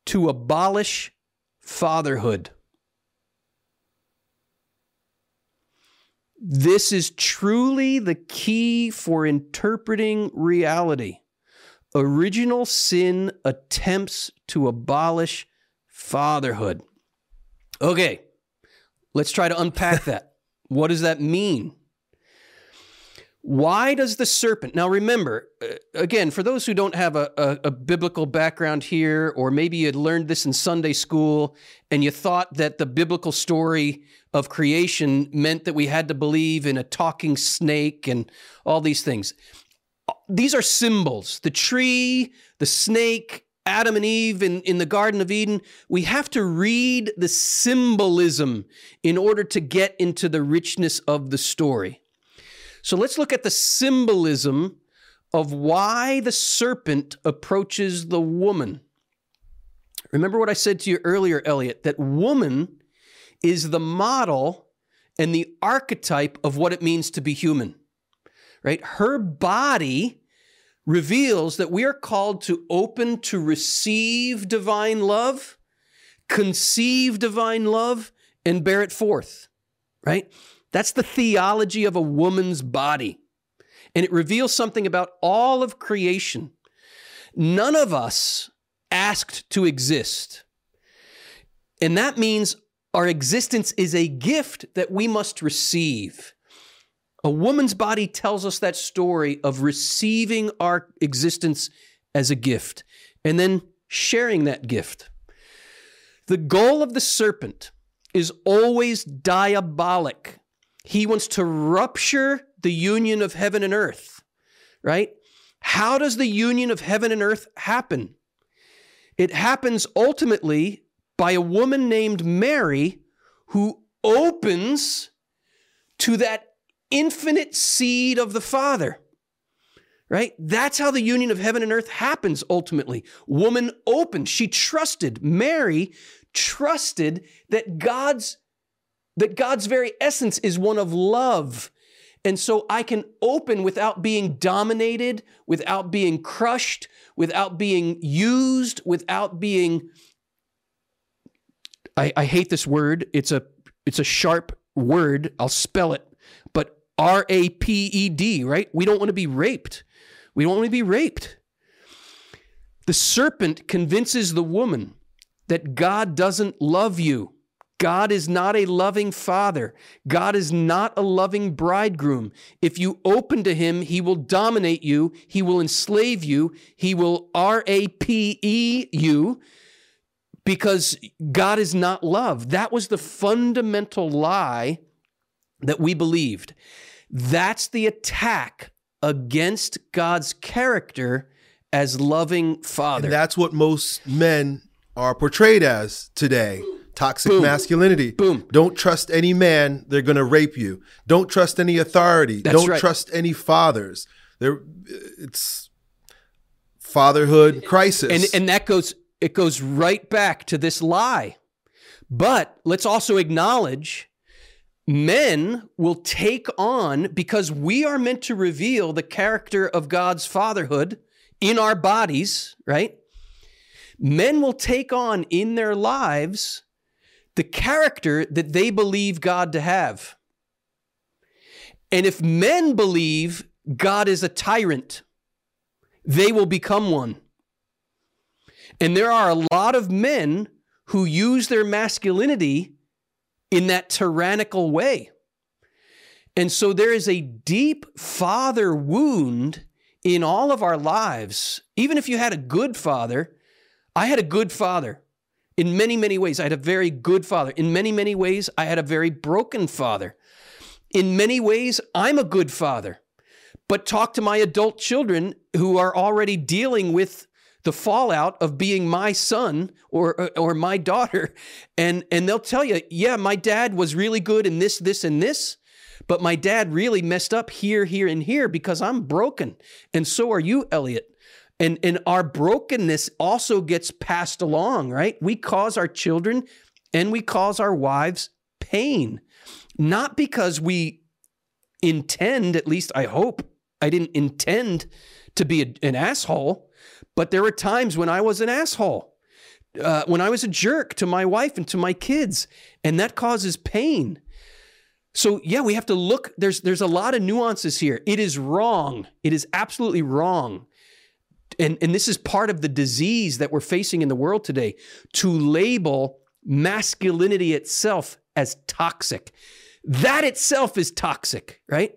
to abolish fatherhood. This is truly the key for interpreting reality. Original sin attempts to abolish fatherhood. Okay, let's try to unpack (laughs) that. What does that mean? Why does the serpent, now remember, uh, again, for those who don't have a, a, a, biblical background here, or maybe you had learned this in Sunday school and you thought that the biblical story of creation meant that we had to believe in a talking snake and all these things. These are symbols. The tree, the snake, Adam and Eve in, in the Garden of Eden, we have to read the symbolism in order to get into the richness of the story. So let's look at the symbolism of why the serpent approaches the woman. Remember what I said to you earlier, Elliot, that woman is the model and the archetype of what it means to be human, right? Her body reveals that we are called to open to receive divine love, conceive divine love, and bear it forth, right? That's the theology of a woman's body. And it reveals something about all of creation. None of us asked to exist. And that means our existence is a gift that we must receive. A woman's body tells us that story of receiving our existence as a gift and then sharing that gift. The goal of the serpent is always diabolic. He wants to rupture the union of heaven and earth, right? How does the union of heaven and earth happen? It happens ultimately by a woman named Mary who opens to that infinite seed of the Father. Right? That's how the union of heaven and earth happens ultimately. Woman opened. She trusted. Mary trusted that God's that God's very essence is one of love. And so I can open without being dominated, without being crushed, without being used, without being I, I hate this word. It's a it's a sharp word. I'll spell it. But R A P E D, right? We don't want to be raped. We don't want to be raped. The serpent convinces the woman that God doesn't love you. God is not a loving father. God is not a loving bridegroom. If you open to him, he will dominate you, he will enslave you, he will R A P E you because God is not love. That was the fundamental lie that we believed. That's the attack against God's character as loving father. And that's what most men are portrayed as today. Toxic Boom. masculinity. Boom. Don't trust any man, they're going to rape you. Don't trust any authority. That's Don't right. trust any fathers. There it's fatherhood crisis. And and that goes it goes right back to this lie. But let's also acknowledge men will take on, because we are meant to reveal the character of God's fatherhood in our bodies, right? Men will take on in their lives the character that they believe God to have. And if men believe God is a tyrant, they will become one. And there are a lot of men who use their masculinity in that tyrannical way. And so there is a deep father wound in all of our lives. Even if you had a good father, I had a good father in many, many ways. I had a very good father. In many, many ways, I had a very broken father. In many ways, I'm a good father. But talk to my adult children who are already dealing with the fallout of being my son or or my daughter and and they'll tell you yeah my dad was really good in this this and this but my dad really messed up here here and here because I'm broken and so are you Elliot and and our brokenness also gets passed along right we cause our children and we cause our wives pain not because we intend at least I hope I didn't intend to be a, an asshole but there were times when I was an asshole, uh, when I was a jerk to my wife and to my kids, and that causes pain. So yeah, we have to look. There's there's a lot of nuances here. It is wrong. It is absolutely wrong. And, and this is part of the disease that we're facing in the world today to label masculinity itself as toxic. That itself is toxic, right?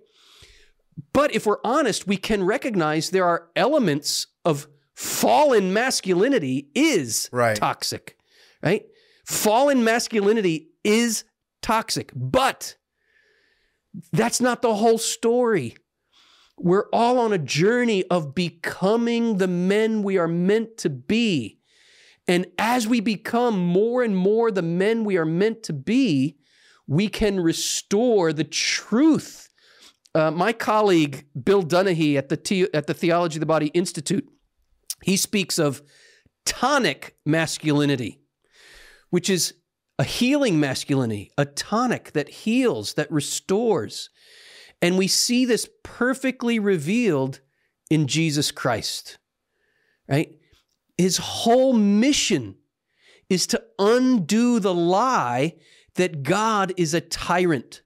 But if we're honest, we can recognize there are elements of fallen masculinity is right. toxic, right? Fallen masculinity is toxic, but that's not the whole story. We're all on a journey of becoming the men we are meant to be. And as we become more and more the men we are meant to be, we can restore the truth. Uh, my colleague Bill Donaghy at the, at the Theology of the Body Institute, he speaks of tonic masculinity, which is a healing masculinity, a tonic that heals, that restores. And we see this perfectly revealed in Jesus Christ, right? His whole mission is to undo the lie that God is a tyrant,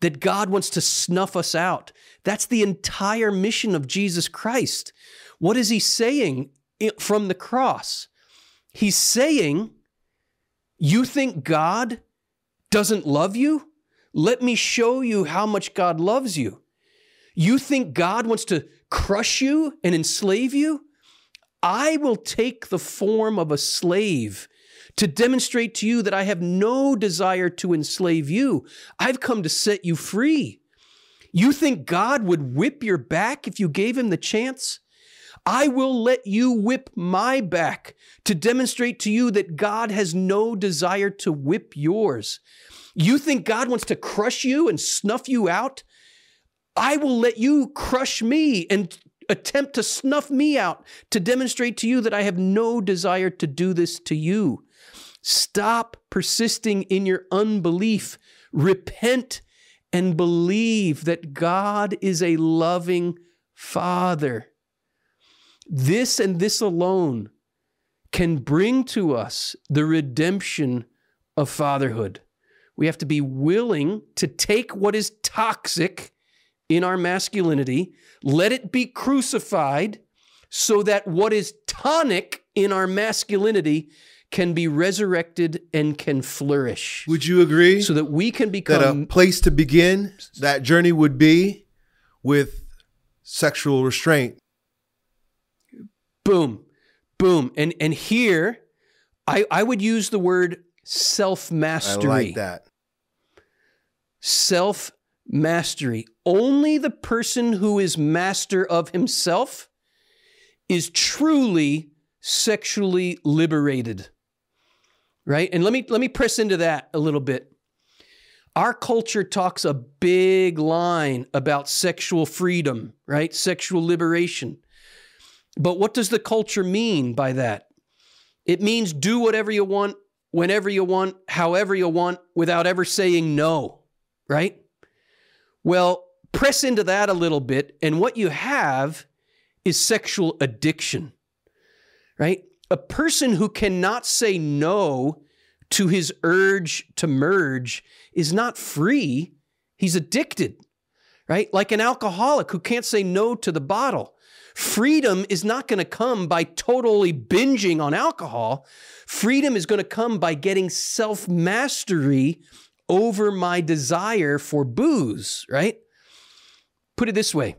that God wants to snuff us out. That's the entire mission of Jesus Christ. What is he saying from the cross? He's saying, You think God doesn't love you? Let me show you how much God loves you. You think God wants to crush you and enslave you? I will take the form of a slave to demonstrate to you that I have no desire to enslave you. I've come to set you free. You think God would whip your back if you gave him the chance? I will let you whip my back to demonstrate to you that God has no desire to whip yours. You think God wants to crush you and snuff you out? I will let you crush me and attempt to snuff me out to demonstrate to you that I have no desire to do this to you. Stop persisting in your unbelief. Repent and believe that God is a loving Father. This and this alone can bring to us the redemption of fatherhood. We have to be willing to take what is toxic in our masculinity, let it be crucified so that what is tonic in our masculinity can be resurrected and can flourish. Would you agree? So that we can become that a place to begin that journey would be with sexual restraint. Boom. Boom. And and here I I would use the word self-mastery. I like that. Self mastery. Only the person who is master of himself is truly sexually liberated. Right? And let me let me press into that a little bit. Our culture talks a big line about sexual freedom, right? Sexual liberation. But what does the culture mean by that? It means do whatever you want, whenever you want, however you want, without ever saying no, right? Well, press into that a little bit, and what you have is sexual addiction, right? A person who cannot say no to his urge to merge is not free, he's addicted, right? Like an alcoholic who can't say no to the bottle. Freedom is not going to come by totally binging on alcohol. Freedom is going to come by getting self mastery over my desire for booze, right? Put it this way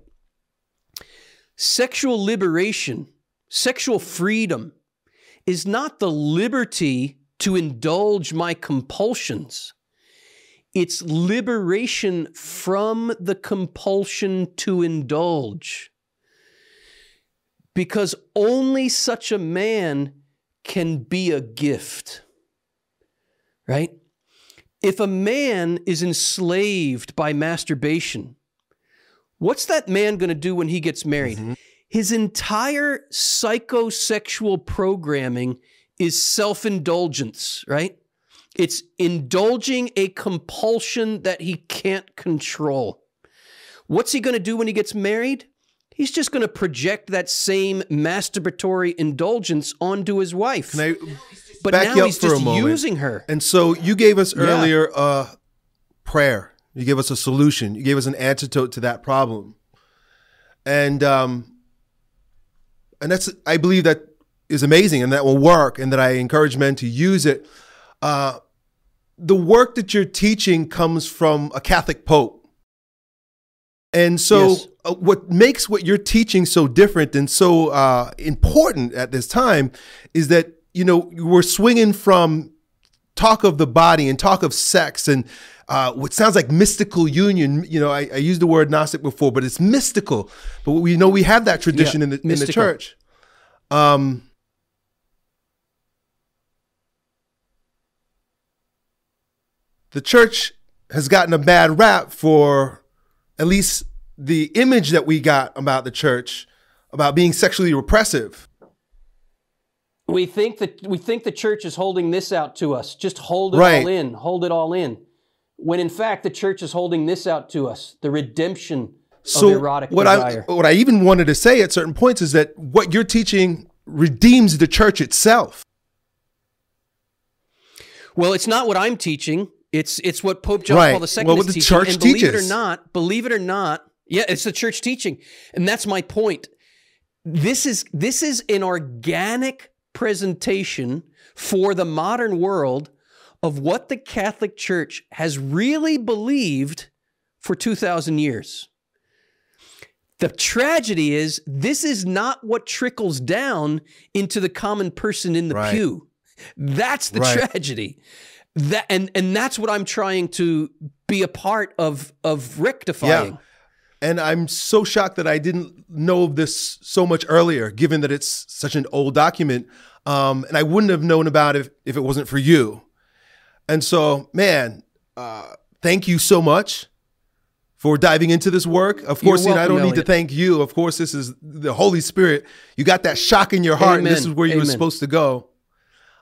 sexual liberation, sexual freedom is not the liberty to indulge my compulsions. It's liberation from the compulsion to indulge. Because only such a man can be a gift, right? If a man is enslaved by masturbation, what's that man going to do when he gets married? Mm-hmm. His entire psychosexual programming is self indulgence, right? It's indulging a compulsion that he can't control. What's he going to do when he gets married? He's just going to project that same masturbatory indulgence onto his wife. Can I but back now he's just using her. And so you gave us earlier yeah. uh, prayer. You gave us a solution. You gave us an antidote to that problem. And um, and that's I believe that is amazing and that will work and that I encourage men to use it. Uh, the work that you're teaching comes from a Catholic Pope. And so, yes. uh, what makes what you're teaching so different and so uh, important at this time is that you know, we're swinging from talk of the body and talk of sex and uh, what sounds like mystical union. You know, I, I, used the word Gnostic before, but it's mystical. But we know we have that tradition yeah, in the in the church. Um, the church has gotten a bad rap for at least the image that we got about the church about being sexually repressive. We think that we think the church is holding this out to us. Just hold it right. all in, hold it all in. When in fact the church is holding this out to us, the redemption so of erotic what desire. I what I even wanted to say at certain points is that what you're teaching redeems the church itself. Well, it's not what I'm teaching. It's it's what Pope John right. Paul II well, is teaching. and believe teaches. it or not, believe it or not, yeah, it's the church teaching, and that's my point. This is this is an organic presentation for the modern world of what the Catholic Church has really believed for 2,000 years. The tragedy is, this is not what trickles down into the common person in the right. pew. That's the right. tragedy. That and and that's what I'm trying to be a part of of rectifying. Yeah. And I'm so shocked that I didn't know of this so much earlier, given that it's such an old document. Um, and I wouldn't have known about it if, if it wasn't for you. And so, man, uh, thank you so much for diving into this work. Of course, welcome, I don't Elliot. need to thank you. Of course, this is the Holy Spirit. You got that shock in your heart, Amen. and this is where you Amen. were supposed to go.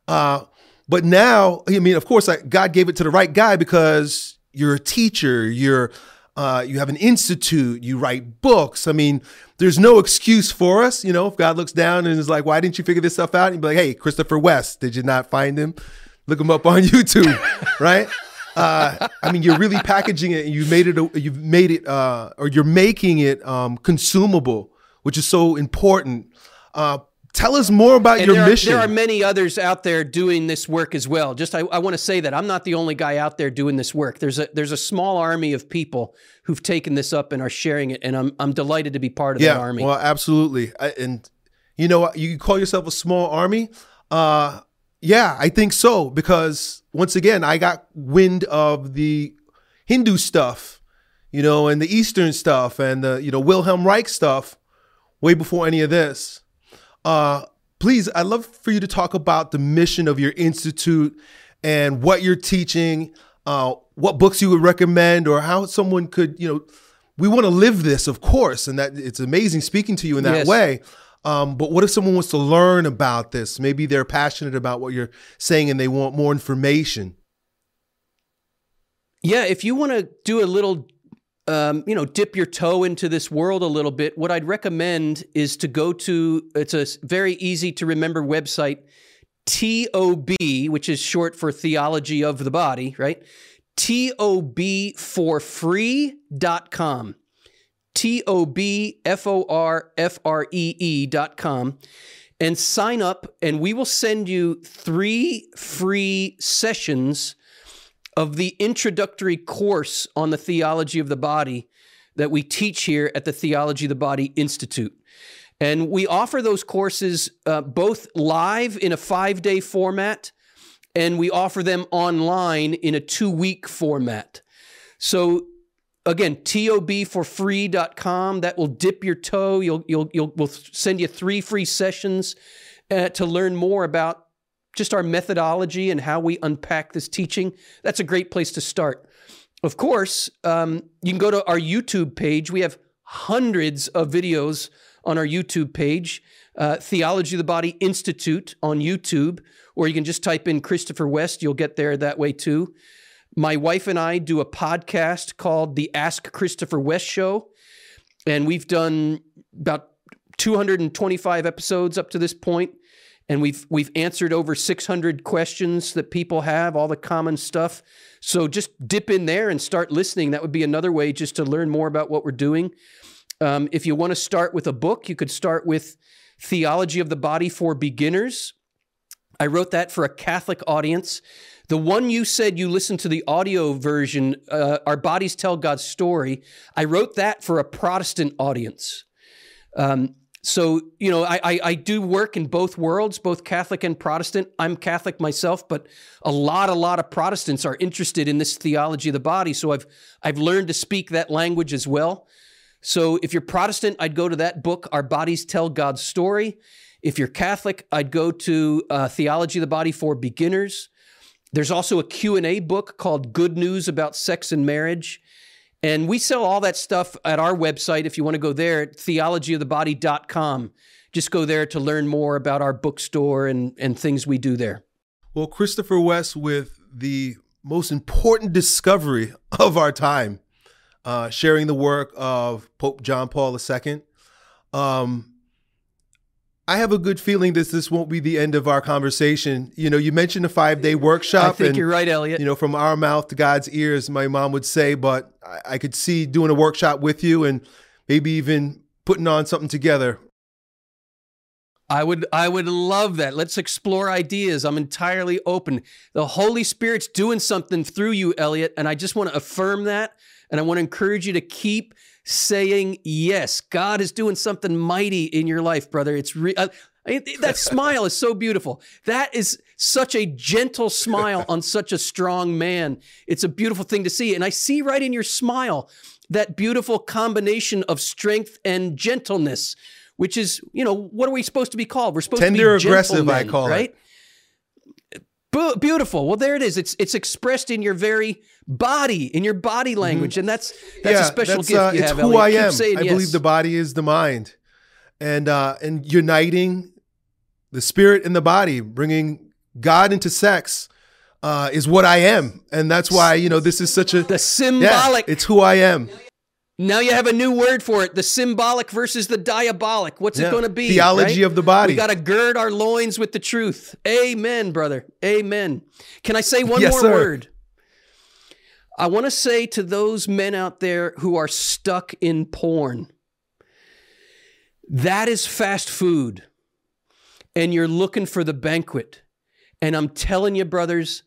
Uh, but now, I mean, of course, God gave it to the right guy because you're a teacher. You're uh, you have an institute, you write books. I mean, there's no excuse for us. You know, if God looks down and is like, why didn't you figure this stuff out? And you'd be like, hey, Christopher West, did you not find him? Look him up on (laughs) YouTube, right? Uh, I mean, you're really packaging it and you made it, you've made it, uh, or you're making it um, consumable, which is so important. Uh, Tell us more about and your there mission. Are, there are many others out there doing this work as well. Just I, I want to say that I'm not the only guy out there doing this work. There's a there's a small army of people who've taken this up and are sharing it, and I'm I'm delighted to be part of yeah, that army. Well, absolutely. I, and you know, you call yourself a small army. Uh, yeah, I think so because once again, I got wind of the Hindu stuff, you know, and the Eastern stuff, and the you know Wilhelm Reich stuff way before any of this. Uh, please, I'd love for you to talk about the mission of your institute and what you're teaching, uh, what books you would recommend, or how someone could, you know, we want to live this, of course, and that it's amazing speaking to you in that yes. way. Um, but what if someone wants to learn about this? Maybe they're passionate about what you're saying and they want more information. Yeah, if you want to do a little um, you know, dip your toe into this world a little bit, what I'd recommend is to go to it's a very easy to remember website, TOB, which is short for Theology of the Body, right? TOB4free.com. T O B F O R F R E E dot com and sign up, and we will send you three free sessions of the introductory course on the theology of the body that we teach here at the Theology of the Body Institute. And we offer those courses uh, both live in a five day format, and we offer them online in a two week format. So, again, tobforfree.com, that will dip your toe. You'll, you'll, you'll, we'll send you three free sessions uh, to learn more about just our methodology and how we unpack this teaching, that's a great place to start. Of course, um, you can go to our YouTube page. We have hundreds of videos on our YouTube page, uh, Theology of the Body Institute on YouTube, or you can just type in Christopher West. You'll get there that way too. My wife and I do a podcast called The Ask Christopher West Show, and we've done about 225 episodes up to this point and we've we've answered over 600 questions that people have all the common stuff. So just dip in there and start listening. That would be another way just to learn more about what we're doing. Um, if you want to start with a book you could start with theology of the body for beginners. I wrote that for a catholic audience. The one you said you listened to the audio version uh, our bodies tell god's story i wrote that for a protestant audience. Um, so you know I, I, I do work in both worlds both catholic and protestant. I'm catholic myself but a lot a lot of protestants are interested in this theology of the body. So i've i've learned to speak that language as well. So if you're protestant i'd go to that book our bodies tell god's story. If you're catholic i'd go to uh, theology of the body for beginners. There's also a q&a book called good news about sex and marriage and we sell all that stuff at our website. If you want to go there theologyofthebody.com, just go there to learn more about our bookstore and, and things we do there. Well, Christopher West, with the most important discovery (laughs) of our time, uh, sharing the work of Pope John Paul II. Um, I have a good feeling that this won't be the end of our conversation. You know, you mentioned a five day workshop. I think and, you're right, Elliot. You know, from our mouth to God's ears, my mom would say, but I, I could see doing a workshop with you and maybe even putting on something together. I would I would love that. Let's explore ideas. I'm entirely open. The Holy Spirit's doing something through you, Elliot, and I just want to affirm that and I want to encourage you to keep saying yes. God is doing something mighty in your life, brother. It's re- uh, that smile is so beautiful. That is such a gentle smile on (laughs) such a strong man. It's a beautiful thing to see. And I see right in your smile that beautiful combination of strength and gentleness, which is, you know, what are we supposed to be called? We're supposed Tender to be tender, aggressive, I call right? it. Beautiful. Well, there it is. It's it's expressed in your very body, in your body mm-hmm. language, mm-hmm. and that's that's yeah, a special that's, gift uh, you it's have. who Elliot. I am. I yes. believe the body is the mind, and uh, and uniting the spirit and the body, bringing God into sex. Uh, is what I am, and that's why you know this is such a the symbolic. Yeah, it's who I am. Now you have a new word for it: the symbolic versus the diabolic. What's yeah. it going to be? Theology right? of the body. We got to gird our loins with the truth. Amen, brother. Amen. Can I say one yes, more sir. word? I want to say to those men out there who are stuck in porn, that is fast food, and you're looking for the banquet. And I'm telling you, brothers,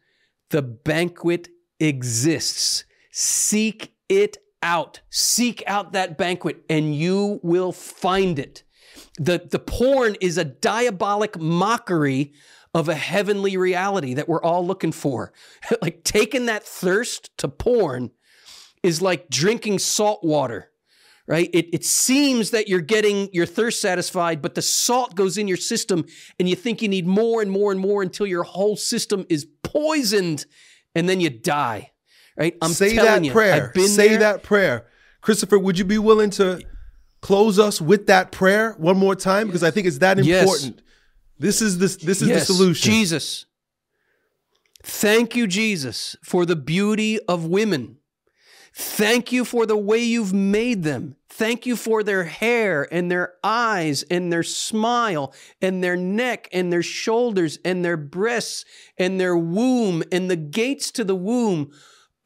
the banquet exists. Seek it out. Seek out that banquet and you will find it. The, the porn is a diabolic mockery of a heavenly reality that we're all looking for. (laughs) like taking that thirst to porn is like drinking salt water, right? It, it seems that you're getting your thirst satisfied, but the salt goes in your system and you think you need more and more and more until your whole system is poisoned and then you die right? I'm say that you, prayer. Say there. that prayer. Christopher, would you be willing to close us with that prayer one more time? Because I think it's that important. Yes. This is this this is yes. the solution. Jesus. Thank you, Jesus, for the beauty of women. Thank you for the way you've made them. Thank you for their hair and their eyes and their smile and their neck and their shoulders and their breasts and their womb and the gates to the womb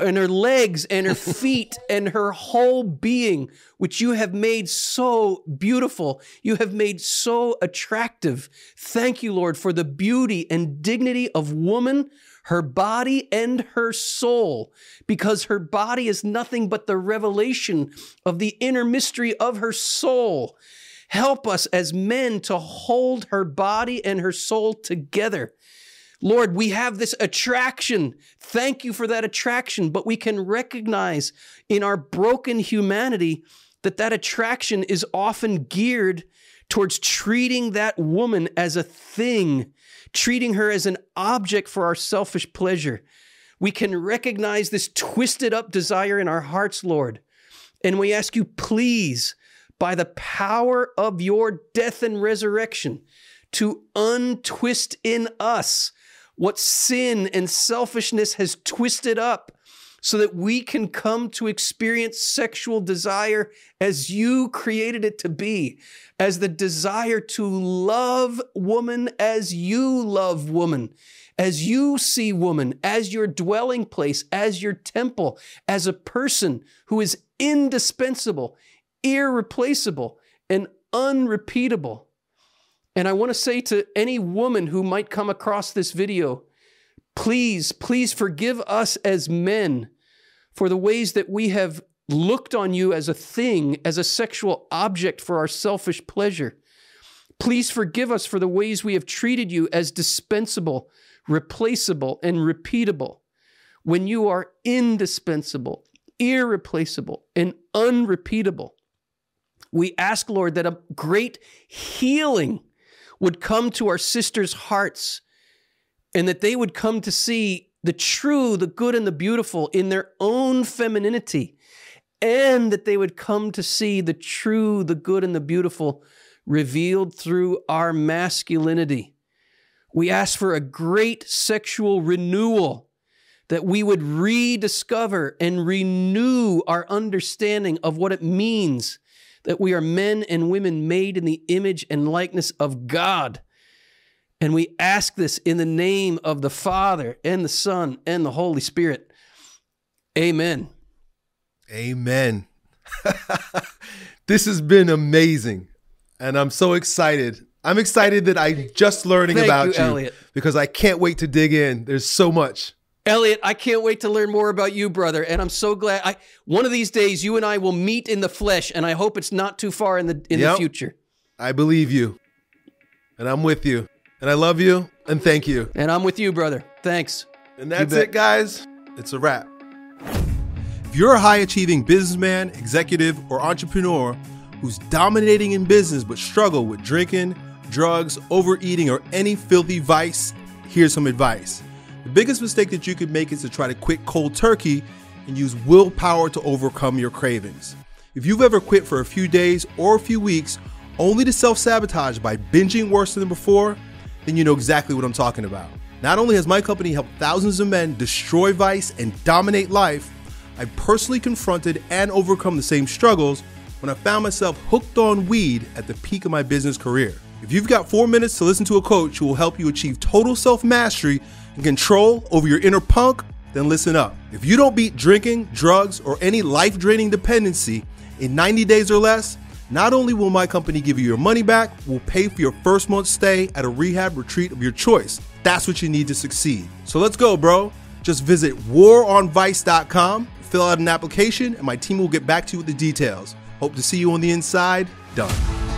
and her legs and her feet (laughs) and her whole being, which you have made so beautiful. You have made so attractive. Thank you, Lord, for the beauty and dignity of woman, her body and her soul, because her body is nothing but the revelation of the inner mystery of her soul. Help us as men to hold her body and her soul together Lord, we have this attraction. Thank you for that attraction. But we can recognize in our broken humanity that that attraction is often geared towards treating that woman as a thing, treating her as an object for our selfish pleasure. We can recognize this twisted up desire in our hearts, Lord. And we ask you, please, by the power of your death and resurrection, to untwist in us what sin and selfishness has twisted up so that we can come to experience sexual desire as you created it to be, as the desire to love woman as you love woman, as you see woman, as your dwelling place, as your temple, as a person who is indispensable, irreplaceable, and unrepeatable. And I want to say to any woman who might come across this video, please, please forgive us as men for the ways that we have looked on you as a thing, as a sexual object for our selfish pleasure. Please forgive us for the ways we have treated you as dispensable, replaceable, and repeatable when you are indispensable, irreplaceable, and unrepeatable. We ask, Lord, that a great healing would come to our sisters' hearts and that they would come to see the true, the good, and the beautiful in their own femininity, and that they would come to see the true, the good, and the beautiful revealed through our masculinity. We ask for a great sexual renewal, that we would rediscover and renew our understanding of what it means that we are men and women made in the image and likeness of God. And we ask this in the name of the Father and the Son and the Holy Spirit. Amen. Amen. (laughs) this has been amazing. And I'm so excited. I'm excited that I'm just learning Thank about you, you, because I can't wait to dig in. There's so much. Elliot, I can't wait to learn more about you, brother. And I'm so glad I one of these days you and I will meet in the flesh, and I hope it's not too far in the in Yep. the future. I believe you. And I'm with you. And I love you. And thank you. And I'm with you, brother. Thanks. And that's it, guys. It's a wrap. If you're a high achieving businessman, executive, or entrepreneur who's dominating in business but struggle with drinking, drugs, overeating, or any filthy vice, here's some advice. The biggest mistake that you could make is to try to quit cold turkey and use willpower to overcome your cravings. If you've ever quit for a few days or a few weeks only to self sabotage by binging worse than before, then you know exactly what I'm talking about. Not only has my company helped thousands of men destroy vice and dominate life, I personally confronted and overcome the same struggles when I found myself hooked on weed at the peak of my business career. If you've got four minutes to listen to a coach who will help you achieve total self mastery and control over your inner punk, then listen up. If you don't beat drinking, drugs, or any life draining dependency in 90 days or less, not only will my company give you your money back, we'll pay for your first month's stay at a rehab retreat of your choice. That's what you need to succeed. So let's go, bro. Just visit waronvice.com, fill out an application, and my team will get back to you with the details. Hope to see you on the inside. Done.